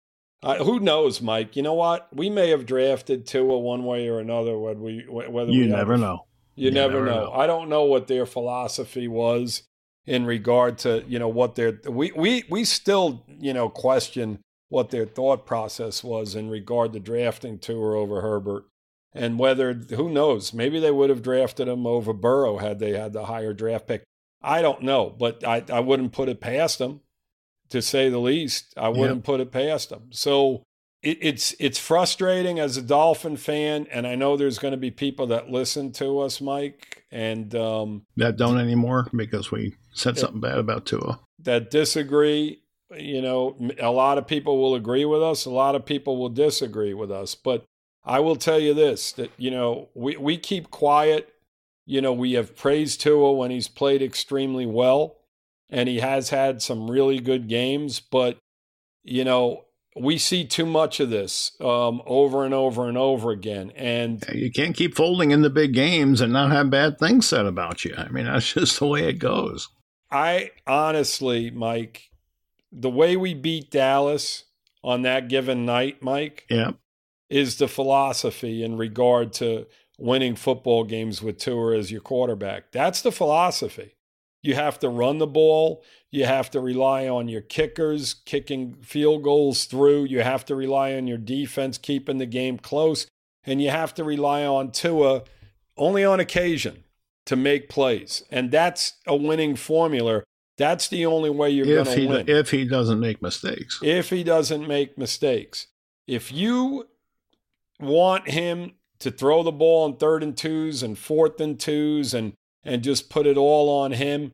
Uh, who knows, Mike? You know what? We may have drafted Tua one way or another. Whether we, whether You we never have, know. You, You never, never know. know. I don't know what their philosophy was in regard to you know what their we we we still you know question what their thought process was in regard to drafting Tua over Herbert and whether who knows maybe they would have drafted him over Burrow had they had the higher draft pick. I don't know, but I I wouldn't put it past them to say the least. I wouldn't put it past them. So it, it's it's frustrating as a Dolphin fan, and I know there's going to be people that listen to us, Mike, and um, That don't anymore because we said Yeah. something bad about Tua. that disagree. You know, a lot of people will agree with us. A lot of people will disagree with us. But I will tell you this: that you know, we we keep quiet. You know, we have praised Tua when he's played extremely well, and he has had some really good games. But you know, we see too much of this um, over and over and over again, and You can't keep folding in the big games and not have bad things said about you. I mean, that's just the way it goes. I honestly, Mike, the way we beat Dallas on that given night, Mike, Yeah. is the philosophy in regard to winning football games with Tua as your quarterback. That's the philosophy. You have to run the ball. You have to rely on your kickers kicking field goals through. You have to rely on your defense keeping the game close. And you have to rely on Tua only on occasion to make plays. And that's a winning formula. That's the only way you're going to win if he doesn't make mistakes. if he doesn't make mistakes. If you want him to throw the ball on third and twos and fourth and twos and and just put it all on him,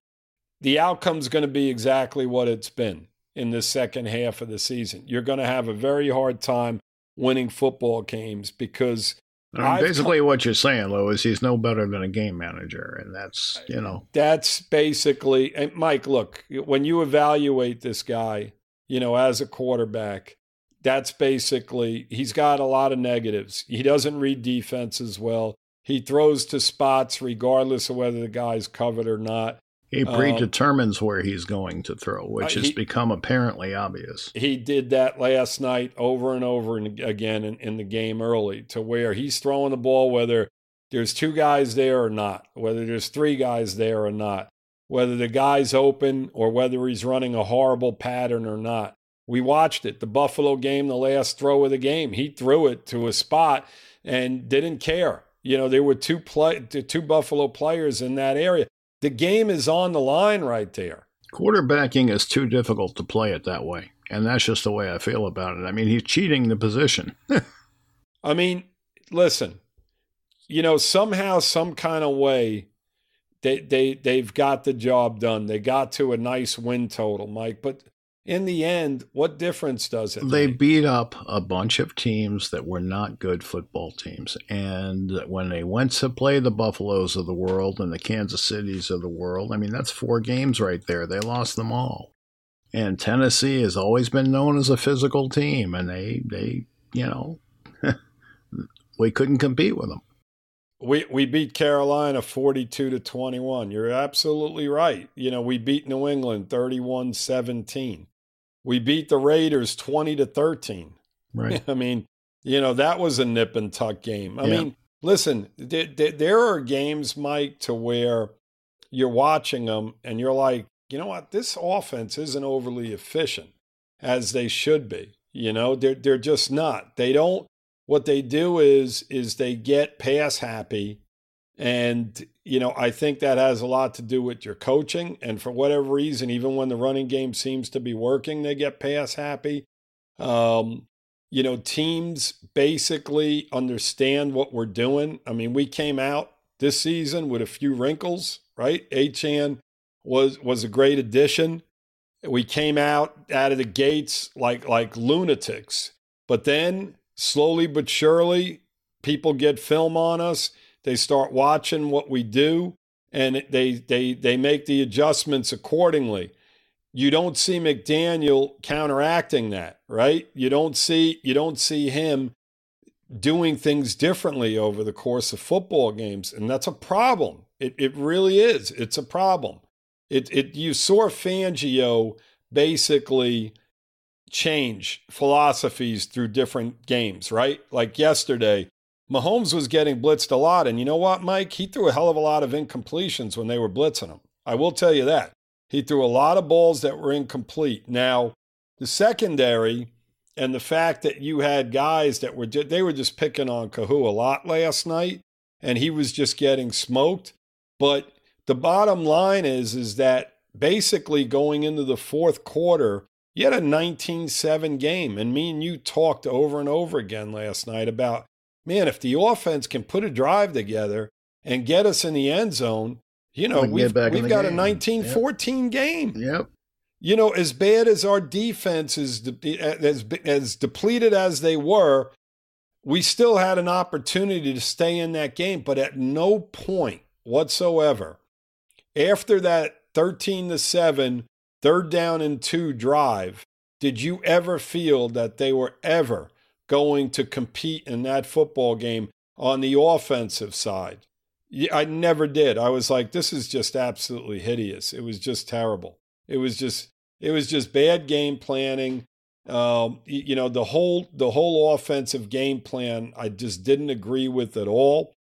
the outcome's going to be exactly what it's been in the second half of the season. You're going to have a very hard time winning football games because I mean, basically, what you're saying, Lou, is he's no better than a game manager, and that's you know that's basically and Mike, look, when you evaluate this guy, you know, as a quarterback, that's basically he's got a lot of negatives. He doesn't read defenses well. He throws to spots regardless of whether the guy's covered or not. he Um, predetermines where he's going to throw, which uh, has become apparently obvious. He did that last night over and over and again in, in the game early to where he's throwing the ball whether there's two guys there or not, whether there's three guys there or not, whether the guy's open or whether he's running a horrible pattern or not. We watched it. The Buffalo game, the last throw of the game, he threw it to a spot and didn't care. You know, there were two play, two Buffalo players in that area. The game is on the line right there. Quarterbacking is too difficult to play it that way, and that's just the way I feel about it. I mean, he's cheating the position. I mean, listen, you know, somehow, some kind of way, they they they've got the job done. They got to a nice win total, Mike. But in the end, what difference does it make? They make? beat up a bunch of teams that were not good football teams. And when they went to play the Buffaloes of the world and the Kansas Cities of the world, I mean, that's four games right there. They lost them all. And Tennessee has always been known as a physical team, and they, they you know, we couldn't compete with them. We we beat Carolina 42 to 21. You're absolutely right. You know, we beat New England 31-17. We beat the Raiders 20 to 13. Right. I mean, you know, that was a nip and tuck game. I Yeah. mean, listen, th- th- there are games, Mike, to where you're watching them and you're like, you know what, this offense isn't overly efficient as they should be. You know, they're they're just not. They don't. What they do is is they get pass happy, and you know I think that has a lot to do with your coaching. And for whatever reason, even when the running game seems to be working, they get pass happy. Um, you know, teams basically understand what we're doing. I mean, we came out this season with a few wrinkles, right? Achane was was a great addition. We came out out of the gates like like lunatics. But then slowly but surely, people get film on us. They start watching what we do and they they they make the adjustments accordingly. You don't see McDaniel counteracting that, right? You don't see you don't see him doing things differently over the course of football games, and that's a problem. It it really is. It's a problem. It it you saw Fangio basically change philosophies through different games, right? Like yesterday, Mahomes was getting blitzed a lot. And you know what, Mike? He threw a hell of a lot of incompletions when they were blitzing him. I will tell you that. He threw a lot of balls that were incomplete. Now, the secondary and the fact that you had guys that were they were just picking on Kohou a lot last night and he was just getting smoked. But the bottom line is is that basically going into the fourth quarter, you had a 19-7 game and me and you talked over and over again last night about man, if the offense can put a drive together and get us in the end zone, you know, we've, we've got game. a 19 yep. 14 game. Yep. You know, as bad as our defense is, eh, as, as depleted as they were, we still had an opportunity to stay in that game. But at no point whatsoever, after that 13 to 7, third down and two drive, did you ever feel that they were ever going to compete in that football game on the offensive side. I never did. I was like, this is just absolutely hideous. It was just terrible. It was just, it was just bad game planning. Um, you know, the whole the whole offensive game plan, I just didn't agree with at all.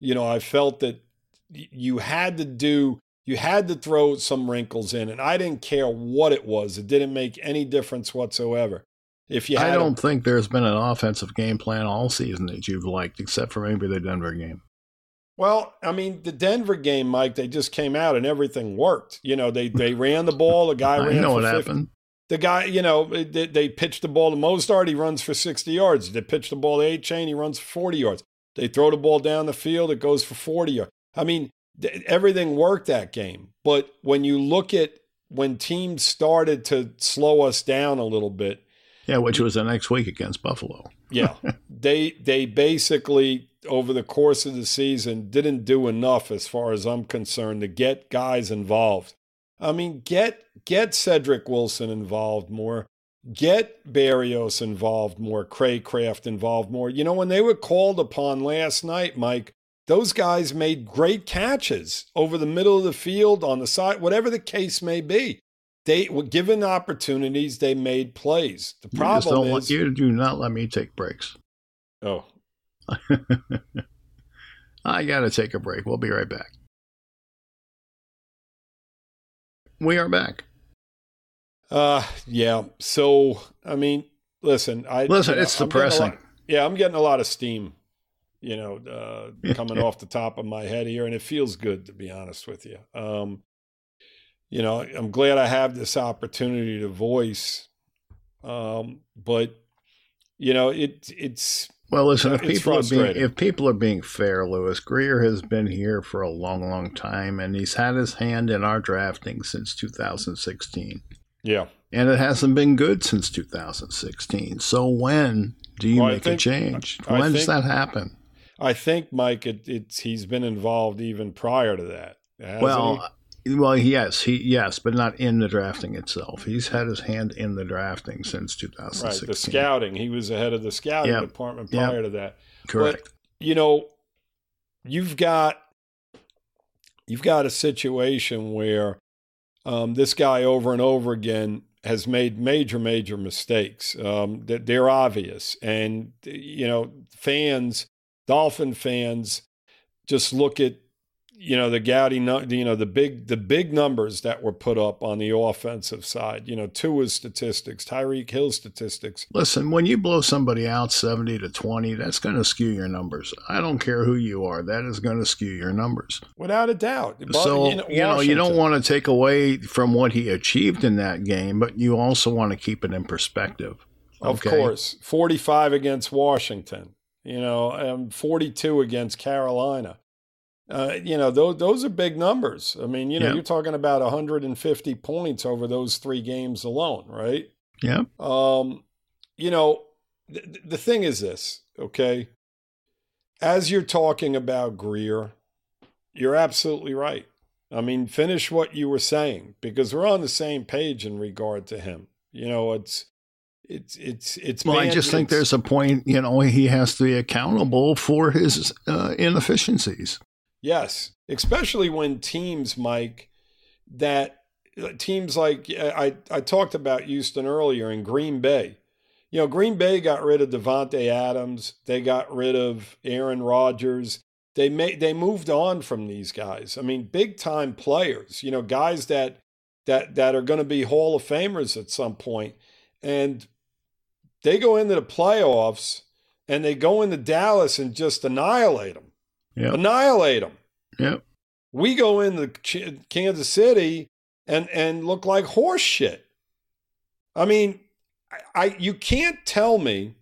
You know, I felt that you had to do, you had to throw some wrinkles in, and I didn't care what it was. It didn't make any difference whatsoever. If you, I don't a, think there's been an offensive game plan all season that you've liked, except for maybe the Denver game. Well, I mean, the Denver game, Mike, they just came out and everything worked. You know, they they ran the ball. The guy ran. I know what 50. happened. The guy, you know, they, they pitched the ball to Mostert. He runs for 60 yards. They pitch the ball to Achane. He runs for 40 yards. They throw the ball down the field. It goes for 40 yards. I mean, th- everything worked that game. But when you look at when teams started to slow us down a little bit, yeah, which was the next week against Buffalo. yeah, they they basically over the course of the season didn't do enough, as far as I'm concerned, to get guys involved. I mean, get get Cedric Wilson involved more, get Berrios involved more, Cracraft involved more. You know, when they were called upon last night, Mike, those guys made great catches over the middle of the field, on the side, whatever the case may be they were given opportunities, they made plays. The problem you is you do not let me take breaks. Oh. I got to take a break. We'll be right back. We are back. Uh yeah. So, I mean, listen, I Listen, it's I'm depressing. Lot, yeah, I'm getting a lot of steam, you know, uh, coming off the top of my head here and it feels good to be honest with you. Um you know, I'm glad I have this opportunity to voice. Um, but you know, it it's well. Listen, if people are being if people are being fair, Louis Grier has been here for a long, long time, and he's had his hand in our drafting since 2016. Yeah, and it hasn't been good since 2016. So when do you well, make think, a change? When think, does that happen? I think, Mike, it, it's he's been involved even prior to that. Well, he? Well, yes, he yes, but not in the drafting itself. He's had his hand in the drafting since 2016. Right, the scouting. He was ahead of the scouting yep. department prior yep. to that. Correct. But, you know, you've got you've got a situation where um, this guy over and over again has made major, major mistakes um, that they're obvious, and you know, fans, Dolphin fans, just look at you know the Gowdy, you know the big the big numbers that were put up on the offensive side. You know, Tua's statistics, Tyreek Hill statistics. Listen, when you blow somebody out seventy to twenty, that's going to skew your numbers. I don't care who you are; that is going to skew your numbers without a doubt. So you know, you, know, you don't want to take away from what he achieved in that game, but you also want to keep it in perspective. Of okay? course, forty-five against Washington. You know, and forty-two against Carolina Uh, you know, those those are big numbers. I mean, you know, Yeah. you're talking about 150 points over those three games alone, right? Yeah. Um, you know, th- the thing is this, okay? As you're talking about Grier, you're absolutely right. I mean, finish what you were saying because we're on the same page in regard to him. You know, it's it's it's it's. Well, I just think it's- there's a point, you know, he has to be accountable for his uh, inefficiencies. Yes, especially when teams, Mike, that uh, teams like I, I talked about Houston earlier in Green Bay. You know, Green Bay got rid of Davante Adams. They got rid of Aaron Rodgers. They made they moved on from these guys. I mean, big time players. You know, guys that that that are going to be Hall of Famers at some point, and they go into the playoffs and they go into Dallas and just annihilate them Yep. annihilate them. Yep. We go into Ch- Kansas City and and look like horse shit. I mean, I, I you can't tell me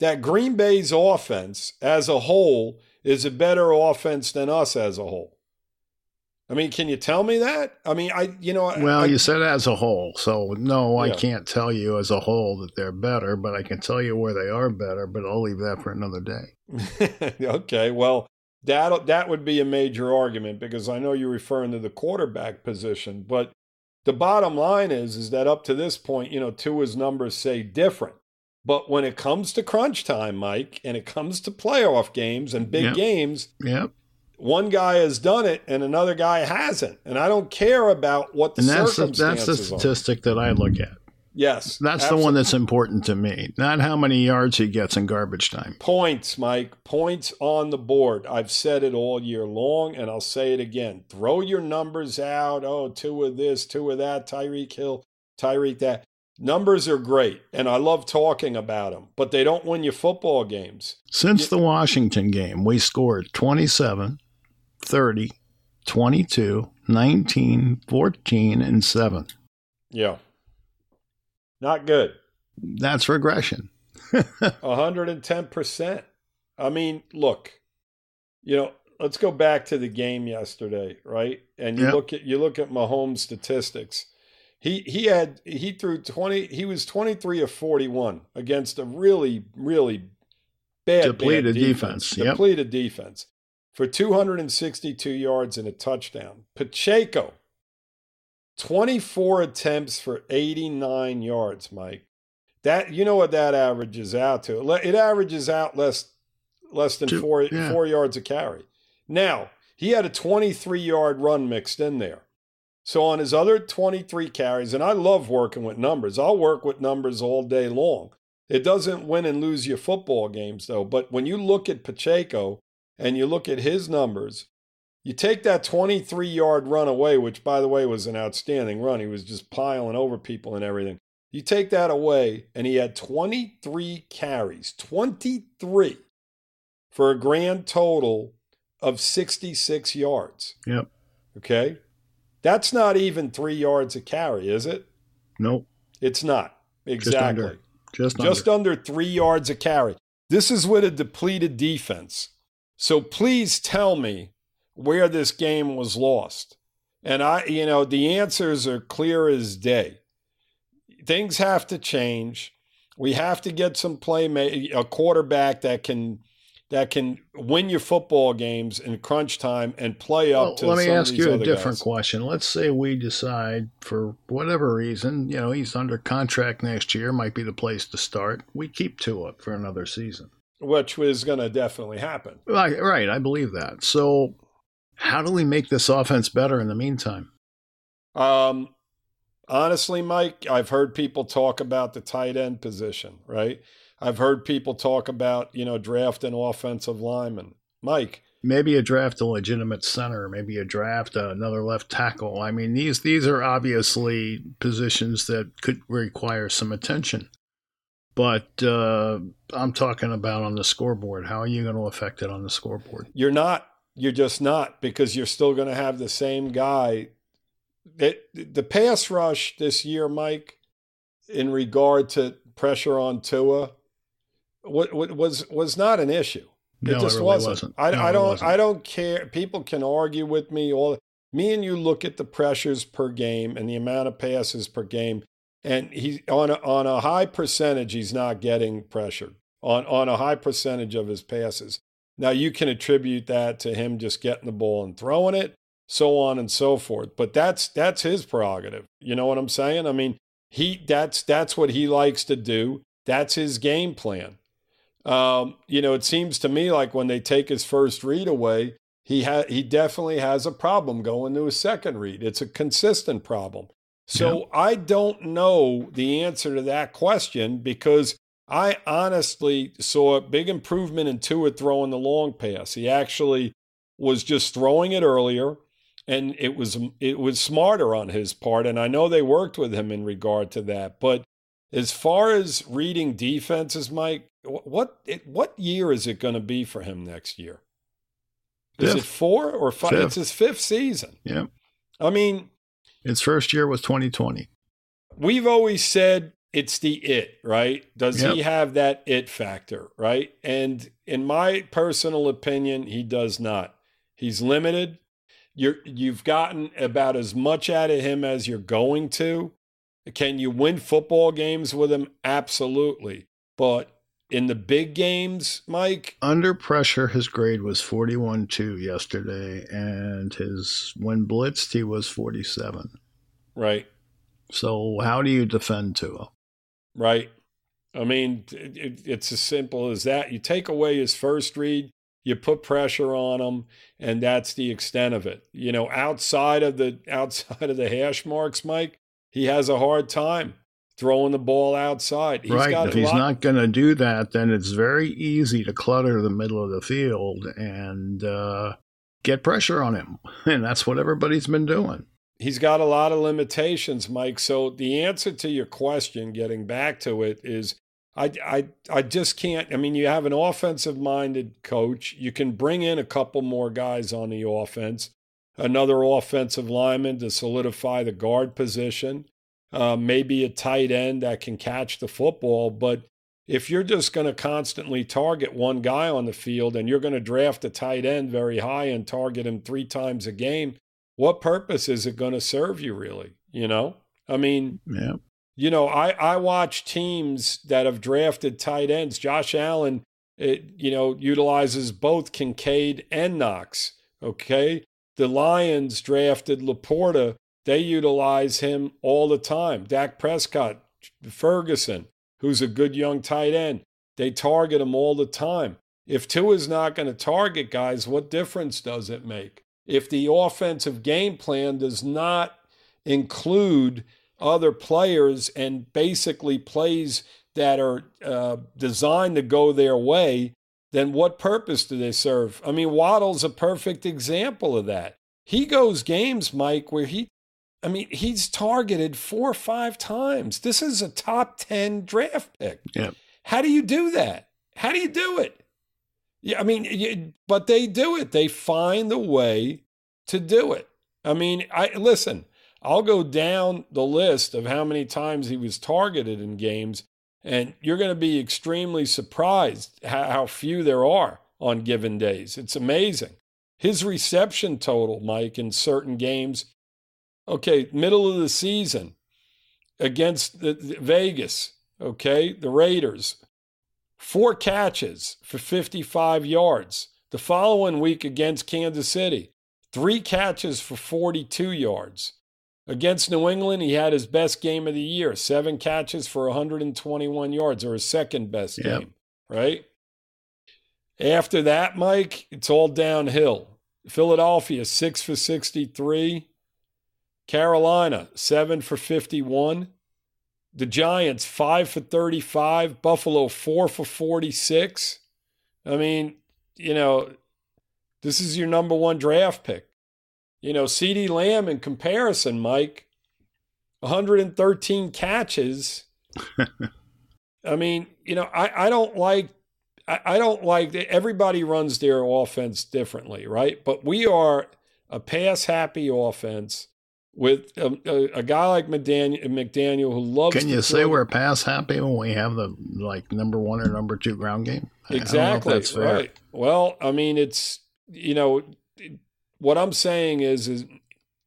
that Green Bay's offense as a whole is a better offense than us as a whole. I mean, can you tell me that? I mean, I you know, Well, I, you said as a whole. So, no, I can't tell you as a whole that they're better, but I can tell you where they are better, but I'll leave that for another day. okay, well, that that would be a major argument because I know you're referring to the quarterback position, but the bottom line is is that up to this point, you know, Tua's numbers say different. But when it comes to crunch time, Mike, and it comes to playoff games and big Yep. games, Yep. one guy has done it and another guy hasn't. And I don't care about what the And that's the, circumstances that's the are. statistic that I look at. Yes. That's the one that's important to me, not how many yards he gets in garbage time. Points, Mike. Points on the board. I've said it all year long, and I'll say it again. Throw your numbers out. Oh, two of this, two of that. Tyreek Hill, Tyreek that. Numbers are great, and I love talking about them, but they don't win you football games. Since the Washington game, we scored 27, 30, 22, 19, 14, and 7. Yeah. Not good. That's regression. 110%. I mean, look, you know, let's go back to the game yesterday, right? And you Yep. look at you look at Mahomes' statistics. He he had he threw 20 he was 23 of 41 against a really really bad Depleted bad defense, yep. Depleted defense for 262 yards and a touchdown. Pacheco 24 attempts for 89 yards, Mike. That you know what that averages out to? It averages out less less than Two- four yeah. four yards a carry. Now he had a 23 yard run mixed in there. So on his other 23 carries, and I love working with numbers. I'll work with numbers all day long. It doesn't win and lose your football games though. But when you look at Pacheco and you look at his numbers, you take that 23 yard run away, which by the way was an outstanding run. He was just piling over people and everything. You take that away, and he had 23 carries, 23 for a grand total of 66 yards. Yep. Okay. That's not even three yards a carry, is it? Nope. It's not. Exactly. Just under. Just, Just under. under three yards a carry. This is with a depleted defense. So please tell me where this game was lost. And I, you know, the answers are clear as day. Things have to change. We have to get some play a quarterback that can that can win your football games in crunch time and play up Well, to let me ask you a different guys. question. Let's say we decide, for whatever reason, you know, he's under contract next year, might be the place to start. We keep Tua for another season. which was going to definitely happen. Right, right. I believe that. So, how do we make this offense better in the meantime? Um, honestly, Mike, I've heard people talk about the tight end position, right? I've heard people talk about, you know, drafting offensive linemen. Mike, Maybe a draft a legitimate center, maybe a draft another left tackle. I mean, these these are obviously positions that could require some attention. But uh, I'm talking about on the scoreboard. How are you going to affect it on the scoreboard? you're not, you're just not because you're still going to have the same guy. That the pass rush this year, Mike, in regard to pressure on Tua, what, what was was not an issue. No, it just really wasn't. wasn't. I, No, I don't. wasn't. I don't care. People can argue with me. All me and you look at the pressures per game and the amount of passes per game, and he's on a, on a high percentage. He's not getting pressured on on a high percentage of his passes. Now you can attribute that to him just getting the ball and throwing it, so on and so forth. But that's that's his prerogative. You know what I'm saying? I mean, he that's that's what he likes to do. That's his game plan. Um, you know, it seems to me like when they take his first read away, he ha- he definitely has a problem going to his second read. It's a consistent problem. So I don't know the answer to that question because I honestly saw a big improvement in Tua throwing the long pass. He actually was just throwing it earlier and it was it was smarter on his part and I know they worked with him in regard to that. But as far as reading defenses, Mike, what it, what year is it going to be for him next year? Is it four or five? Fifth. It's his fifth season. Yeah. I mean, Its first year was 2020. we've always said it's the it, right? Does he have that it factor, right? And in my personal opinion, he does not. He's limited. You're you've gotten about as much out of him as you're going to. Can you win football games with him? Absolutely. But in the big games, Mike, Under pressure, his grade was 41 2 yesterday, and his when blitzed, he was 47. right? So, how do you defend Tua? Right? I mean, it, it- it's as simple as that. You take away his first read, you put pressure on him, and that's the extent of it. You know, outside of the outside of the hash marks, Mike, he has a hard time throwing the ball outside. He's right. got If he's not going to do that, then it's very easy to clutter the middle of the field and uh, get pressure on him. And that's what everybody's been doing. He's got a lot of limitations, Mike. So the answer to your question, getting back to it, is I, I, I just can't. I mean, you have an offensive minded coach. You can bring in a couple more guys on the offense, another offensive lineman to solidify the guard position, uh, maybe a tight end that can catch the football. But if you're just going to constantly target one guy on the field and you're going to draft a tight end very high and target him three times a game, what purpose is it going to serve you really? You know, I mean, Yeah. you know, I, I watch teams that have drafted tight ends. Josh Allen, it, you know, utilizes both Kincaid and Knox. Okay. The Lions drafted LaPorta. They utilize him all the time. Dak Prescott, Ferguson, who's a good young tight end. They target him all the time. If Tua is not going to target guys, what difference does it make? If the offensive game plan does not include other players and basically plays that are uh, designed to go their way, then what purpose do they serve? I mean, Waddle's a perfect example of that. He goes games, Mike, where he, I mean, he's targeted four or five times. This is a top 10 draft pick. Yep. How do you do that? How do you do it? Yeah, I mean, but they do it. They find the way to do it. I mean, I listen. I'll go down the list of how many times he was targeted in games, and you're going to be extremely surprised how, how few there are on given days. It's amazing. His reception total, Mike, in certain games. Okay, middle of the season against the, the Vegas. Okay, the Raiders, four catches for 55 yards. The following week against Kansas City, three catches for 42 yards. Against New England, he had his best game of the year, seven catches for 121 yards, or his second best Yep. game, right? After that, Mike, it's all downhill. Philadelphia, six for 63. Carolina, seven for 51. The Giants, five for 35. Buffalo, four for 46. I mean, you know, this is your number one draft pick. You know, CeeDee Lamb in comparison, Mike, 113 catches. I mean, you know, I, I don't like I, I don't like that everybody runs their offense differently, right? But we are a pass happy offense with a, a, a guy like McDaniel, McDaniel who loves. Can to you say throw- we're pass happy when we have the like number one or number two ground game? I- I don't know if exactly that's fair. right? Well, I mean, it's you know what I'm saying is is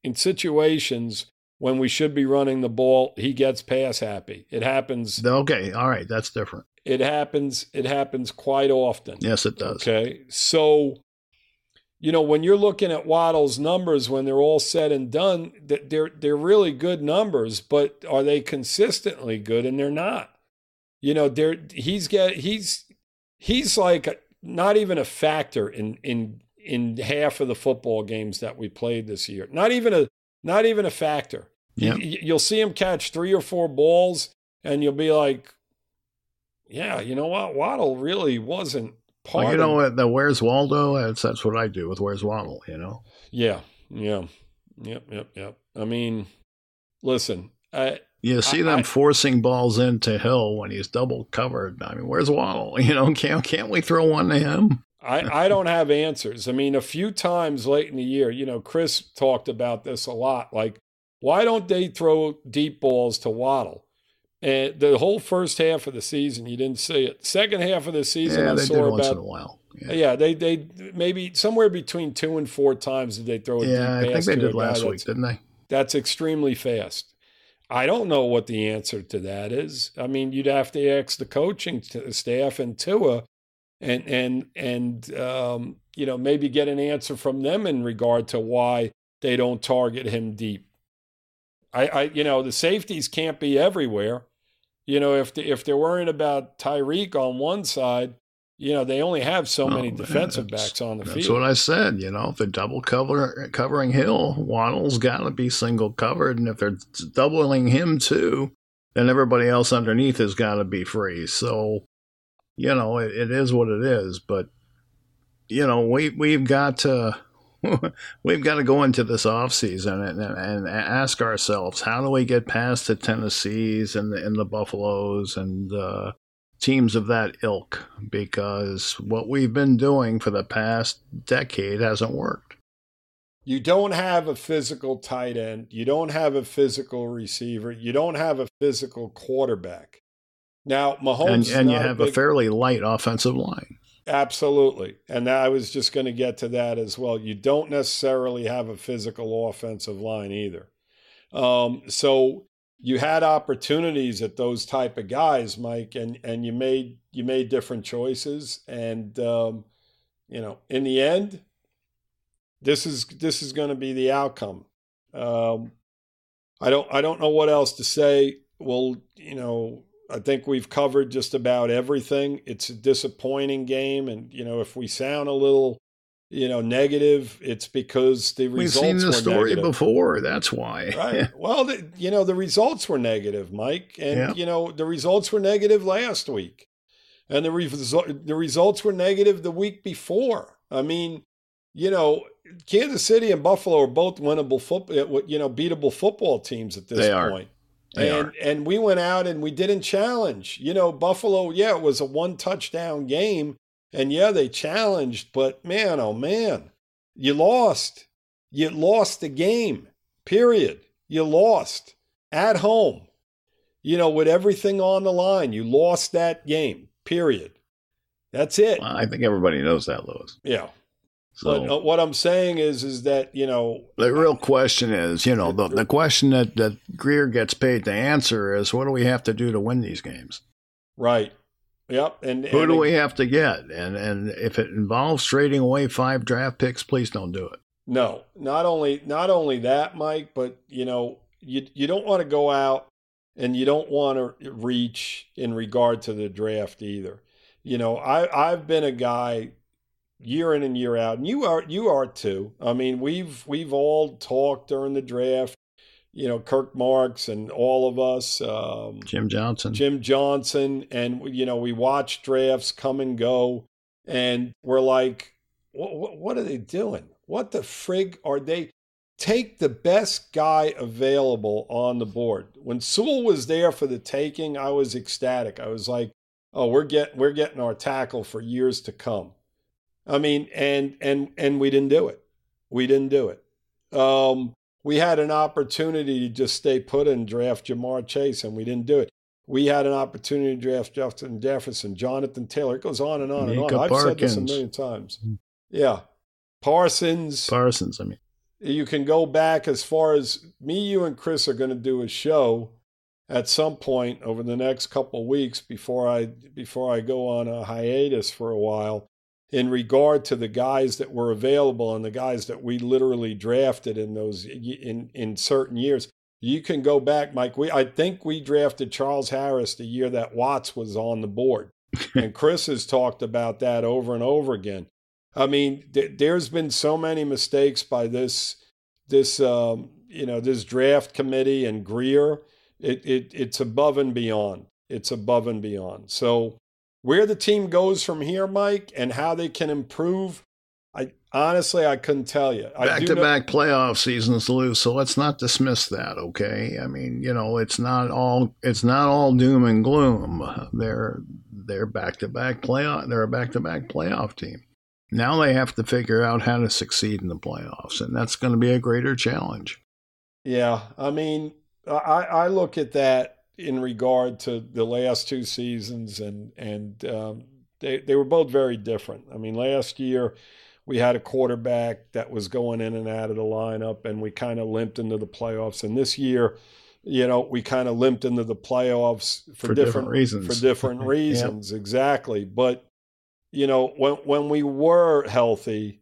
in situations when we should be running the ball, he gets pass happy. It happens. Okay, all right, that's different. It happens. It happens quite often. Yes, it does. Okay. So, you know, when you're looking at Waddle's numbers when they're all said and done, that they're they're really good numbers, but are they consistently good? And they're not. You know, they're he's get he's he's like not even a factor in in in half of the football games that we played this year. Not even a not even a factor. Yep. You, you'll see him catch three or four balls, and you'll be like, "Yeah, you know what? Waddle really wasn't part Well, you know what? The Where's Waldo? That's that's what I do with Where's Waddle. You know. Yeah, yeah, yep, yep, yep. I mean, listen, I, You see I- them I- forcing balls into Hill when he's double covered. I mean, where's Waddle? You know, can't can't we throw one to him? I, I don't have answers. I mean, a few times late in the year, you know, Chris talked about this a lot. Like, why don't they throw deep balls to Waddle? And the whole first half of the season, you didn't see it. Second half of the season, yeah, I they saw did once in a while. Yeah, yeah, they they maybe somewhere between two and four times did they throw a yeah I deep think pass they did last week, didn't they? That's extremely fast. I don't know what the answer to that is. I mean, you'd have to ask the coaching staff and Tua, and and and um, you know maybe get an answer from them in regard to why they don't target him deep. I, I you know the safeties can't be everywhere. You know if the, if they're worrying about Tyreek on one side, you know they only have so Oh, many yeah, defensive backs on the That's field. That's what I said. You know, if they're double cover covering Hill, Waddle's got to be single covered, and if they're doubling him too, then everybody else underneath has got to be free. So, you know, it, it is what it is. But you know, we we've got to we've got to go into this off season and, and, and ask ourselves how do we get past the Tennessees and the and the Buffaloes and uh, teams of that ilk because what we've been doing for the past decade hasn't worked. You don't have a physical tight end. You don't have a physical receiver. You don't have a physical quarterback. Now, Mahomes and and you have a, a, fairly light offensive line. Absolutely, and I was just going to get to that as well. You don't necessarily have a physical offensive line either. Um, so you had opportunities at those type of guys, Mike, and and you made you made different choices, and um, you know, in the end, this is this is going to be the outcome. Um, I don't I don't know what else to say. Well, you know, I think we've covered just about everything. It's a disappointing game, and you know, if we sound a little, you know, negative, it's because the We've results seen the were story negative. before. That's why. Right. Well, the, you know, the results were negative, Mike, and Yeah. you know the results were negative last week, and the resu- the results were negative the week before. I mean, you know, Kansas City and Buffalo are both winnable football, eh, you know, beatable football teams at this point. They are. They and are. and we went out and we didn't challenge. You know, Buffalo, yeah, it was a one touchdown game, and yeah, they challenged, but man, oh man, you lost. You lost the game. Period. You lost at home. You know, with everything on the line, you lost that game. Period. That's it. Well, I think everybody knows that, Louis. Yeah. So But uh, what I'm saying is, is that you know, the real question is, you know, the, the question that, that Grier gets paid to answer is, what do we have to do to win these games? right? Yep. And Who and do we have to get? And and if it involves trading away five draft picks, please don't do it. No, not only not only that, Mike, but you know, you you don't want to go out and you don't want to reach in regard to the draft either. You know, I I've been a guy year in and year out, and you are you are too. I mean, we've we've all talked during the draft. You know, Kirk Marks and all of us. Um, Jim Johnson. Jim Johnson, and you know we watch drafts come and go, and we're like, what, what are they doing? What the frig are they? Take the best guy available on the board. When Sewell was there for the taking, I was ecstatic. I was like, oh, we're getting we're getting our tackle for years to come. I mean, and and and we didn't do it. We didn't do it. Um, we had an opportunity to just stay put and draft Ja'Marr Chase, and we didn't do it. We had an opportunity to draft Justin Jefferson, Jonathan Taylor. It goes on and on and on. I've Parkins. said this a million times. Hmm. Yeah. Parsons. Parsons, I mean. You can go back as far as me, you, and Chris are going to do a show at some point over the next couple weeks before I before I go on a hiatus for a while in regard to the guys that were available and the guys that we literally drafted in those in in certain years. You can go back, Mike. We I think we drafted Charles Harris the year that Watts was on the board, and Chris has talked about that over and over again. I mean, th- there's been so many mistakes by this this um, you know this draft committee and Grier. It, it it's above and beyond. It's above and beyond. So where the team goes from here, Mike, and how they can improve, I honestly I couldn't tell you. Back to back playoff seasons, Lou. So let's not dismiss that, okay? I mean, you know, it's not all it's not all doom and gloom. They're they're back to back playoff. They're a back to back playoff team. Now they have to figure out how to succeed in the playoffs, and that's going to be a greater challenge. Yeah, I mean, I, I look at that in regard to the last two seasons, and and um, they they were both very different. I mean, last year we had a quarterback that was going in and out of the lineup, and we kind of limped into the playoffs. And this year, you know, we kind of limped into the playoffs for, for different, different, reasons. For different reasons, yep. exactly. But you know, when when we were healthy,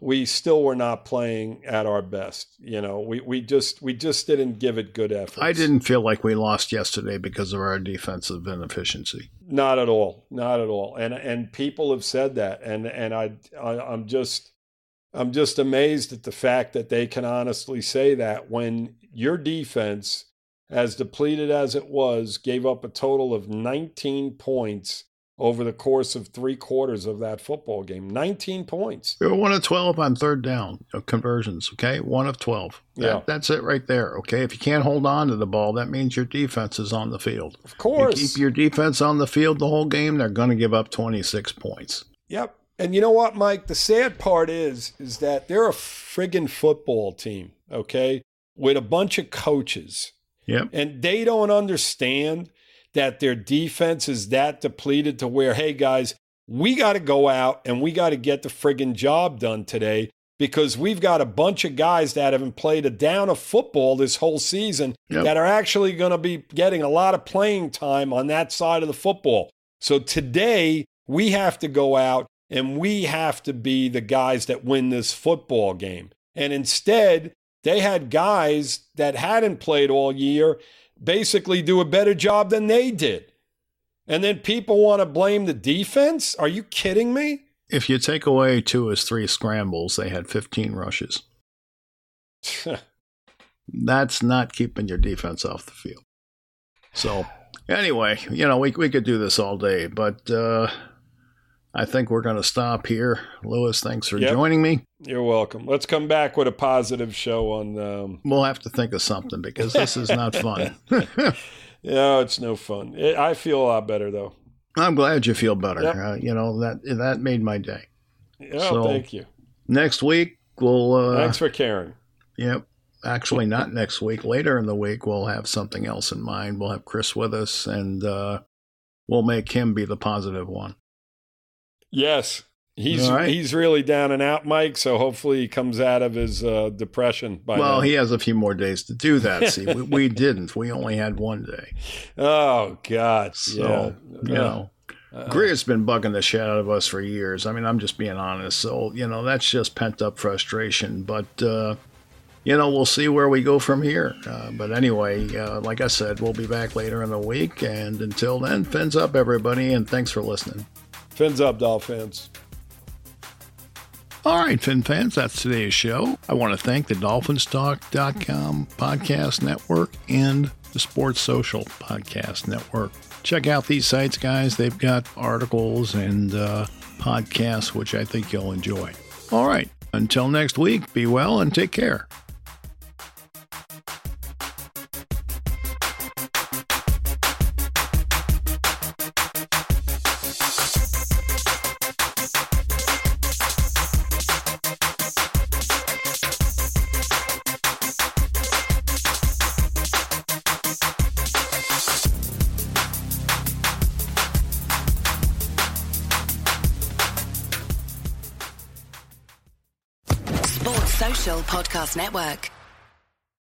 we still were not playing at our best. You know, we, we just we just didn't give it good effort. I didn't feel like we lost yesterday because of our defensive inefficiency. Not at all. Not at all. And and people have said that. And and I, I I'm just I'm just amazed at the fact that they can honestly say that when your defense, as depleted as it was, gave up a total of 19 points over the course of three quarters of that football game. 19 points. We were one of 12 on third down uh, conversions, okay? One of 12. That, yeah. That's it right there, okay? If you can't hold on to the ball, that means your defense is on the field. Of course. You keep your defense on the field the whole game, they're going to give up 26 points. Yep. And you know what, Mike? The sad part is, is that they're a friggin' football team, okay? With a bunch of coaches. Yep. And they don't understand – that their defense is that depleted to where, hey, guys, we got to go out and we got to get the friggin' job done today because we've got a bunch of guys that haven't played a down of football this whole season yep. that are actually going to be getting a lot of playing time on that side of the football. So today, we have to go out and we have to be the guys that win this football game. And instead, they had guys that hadn't played all year basically do a better job than they did. And then people want to blame the defense? Are you kidding me? If you take away two his three scrambles, they had 15 rushes. That's not keeping your defense off the field. So, anyway, you know, we, we could do this all day, but uh, I think we're going to stop here. Louis, thanks for yep. joining me. You're welcome. Let's come back with a positive show on. Um... We'll have to think of something because this is not fun. no, it's no fun. It, I feel a lot better though. I'm glad you feel better. Yep. Uh, you know that that made my day. Oh, so, thank you. Next week we'll. Uh, Thanks for caring. Yep. Actually, not next week. Later in the week, we'll have something else in mind. We'll have Chris with us, and uh, we'll make him be the positive one. Yes. He's right. he's really down and out, Mike. So hopefully he comes out of his uh, depression by Well, then. he has a few more days to do that. See, we, we, didn't. We only had one day. Oh God! So yeah. you know, uh, Grier's been bugging the shit out of us for years. I mean, I'm just being honest. So you know, that's just pent up frustration. But uh, you know, we'll see where we go from here. Uh, but anyway, uh, like I said, we'll be back later in the week. And until then, fins up, everybody, and thanks for listening. Fins up, Dolphins. All right, Fin fans, that's today's show. I want to thank the DolphinsTalk.com podcast network and the Sports Social podcast network. Check out these sites, guys. They've got articles and uh, podcasts, which I think you'll enjoy. All right, until next week, be well and take care. Podcast Network.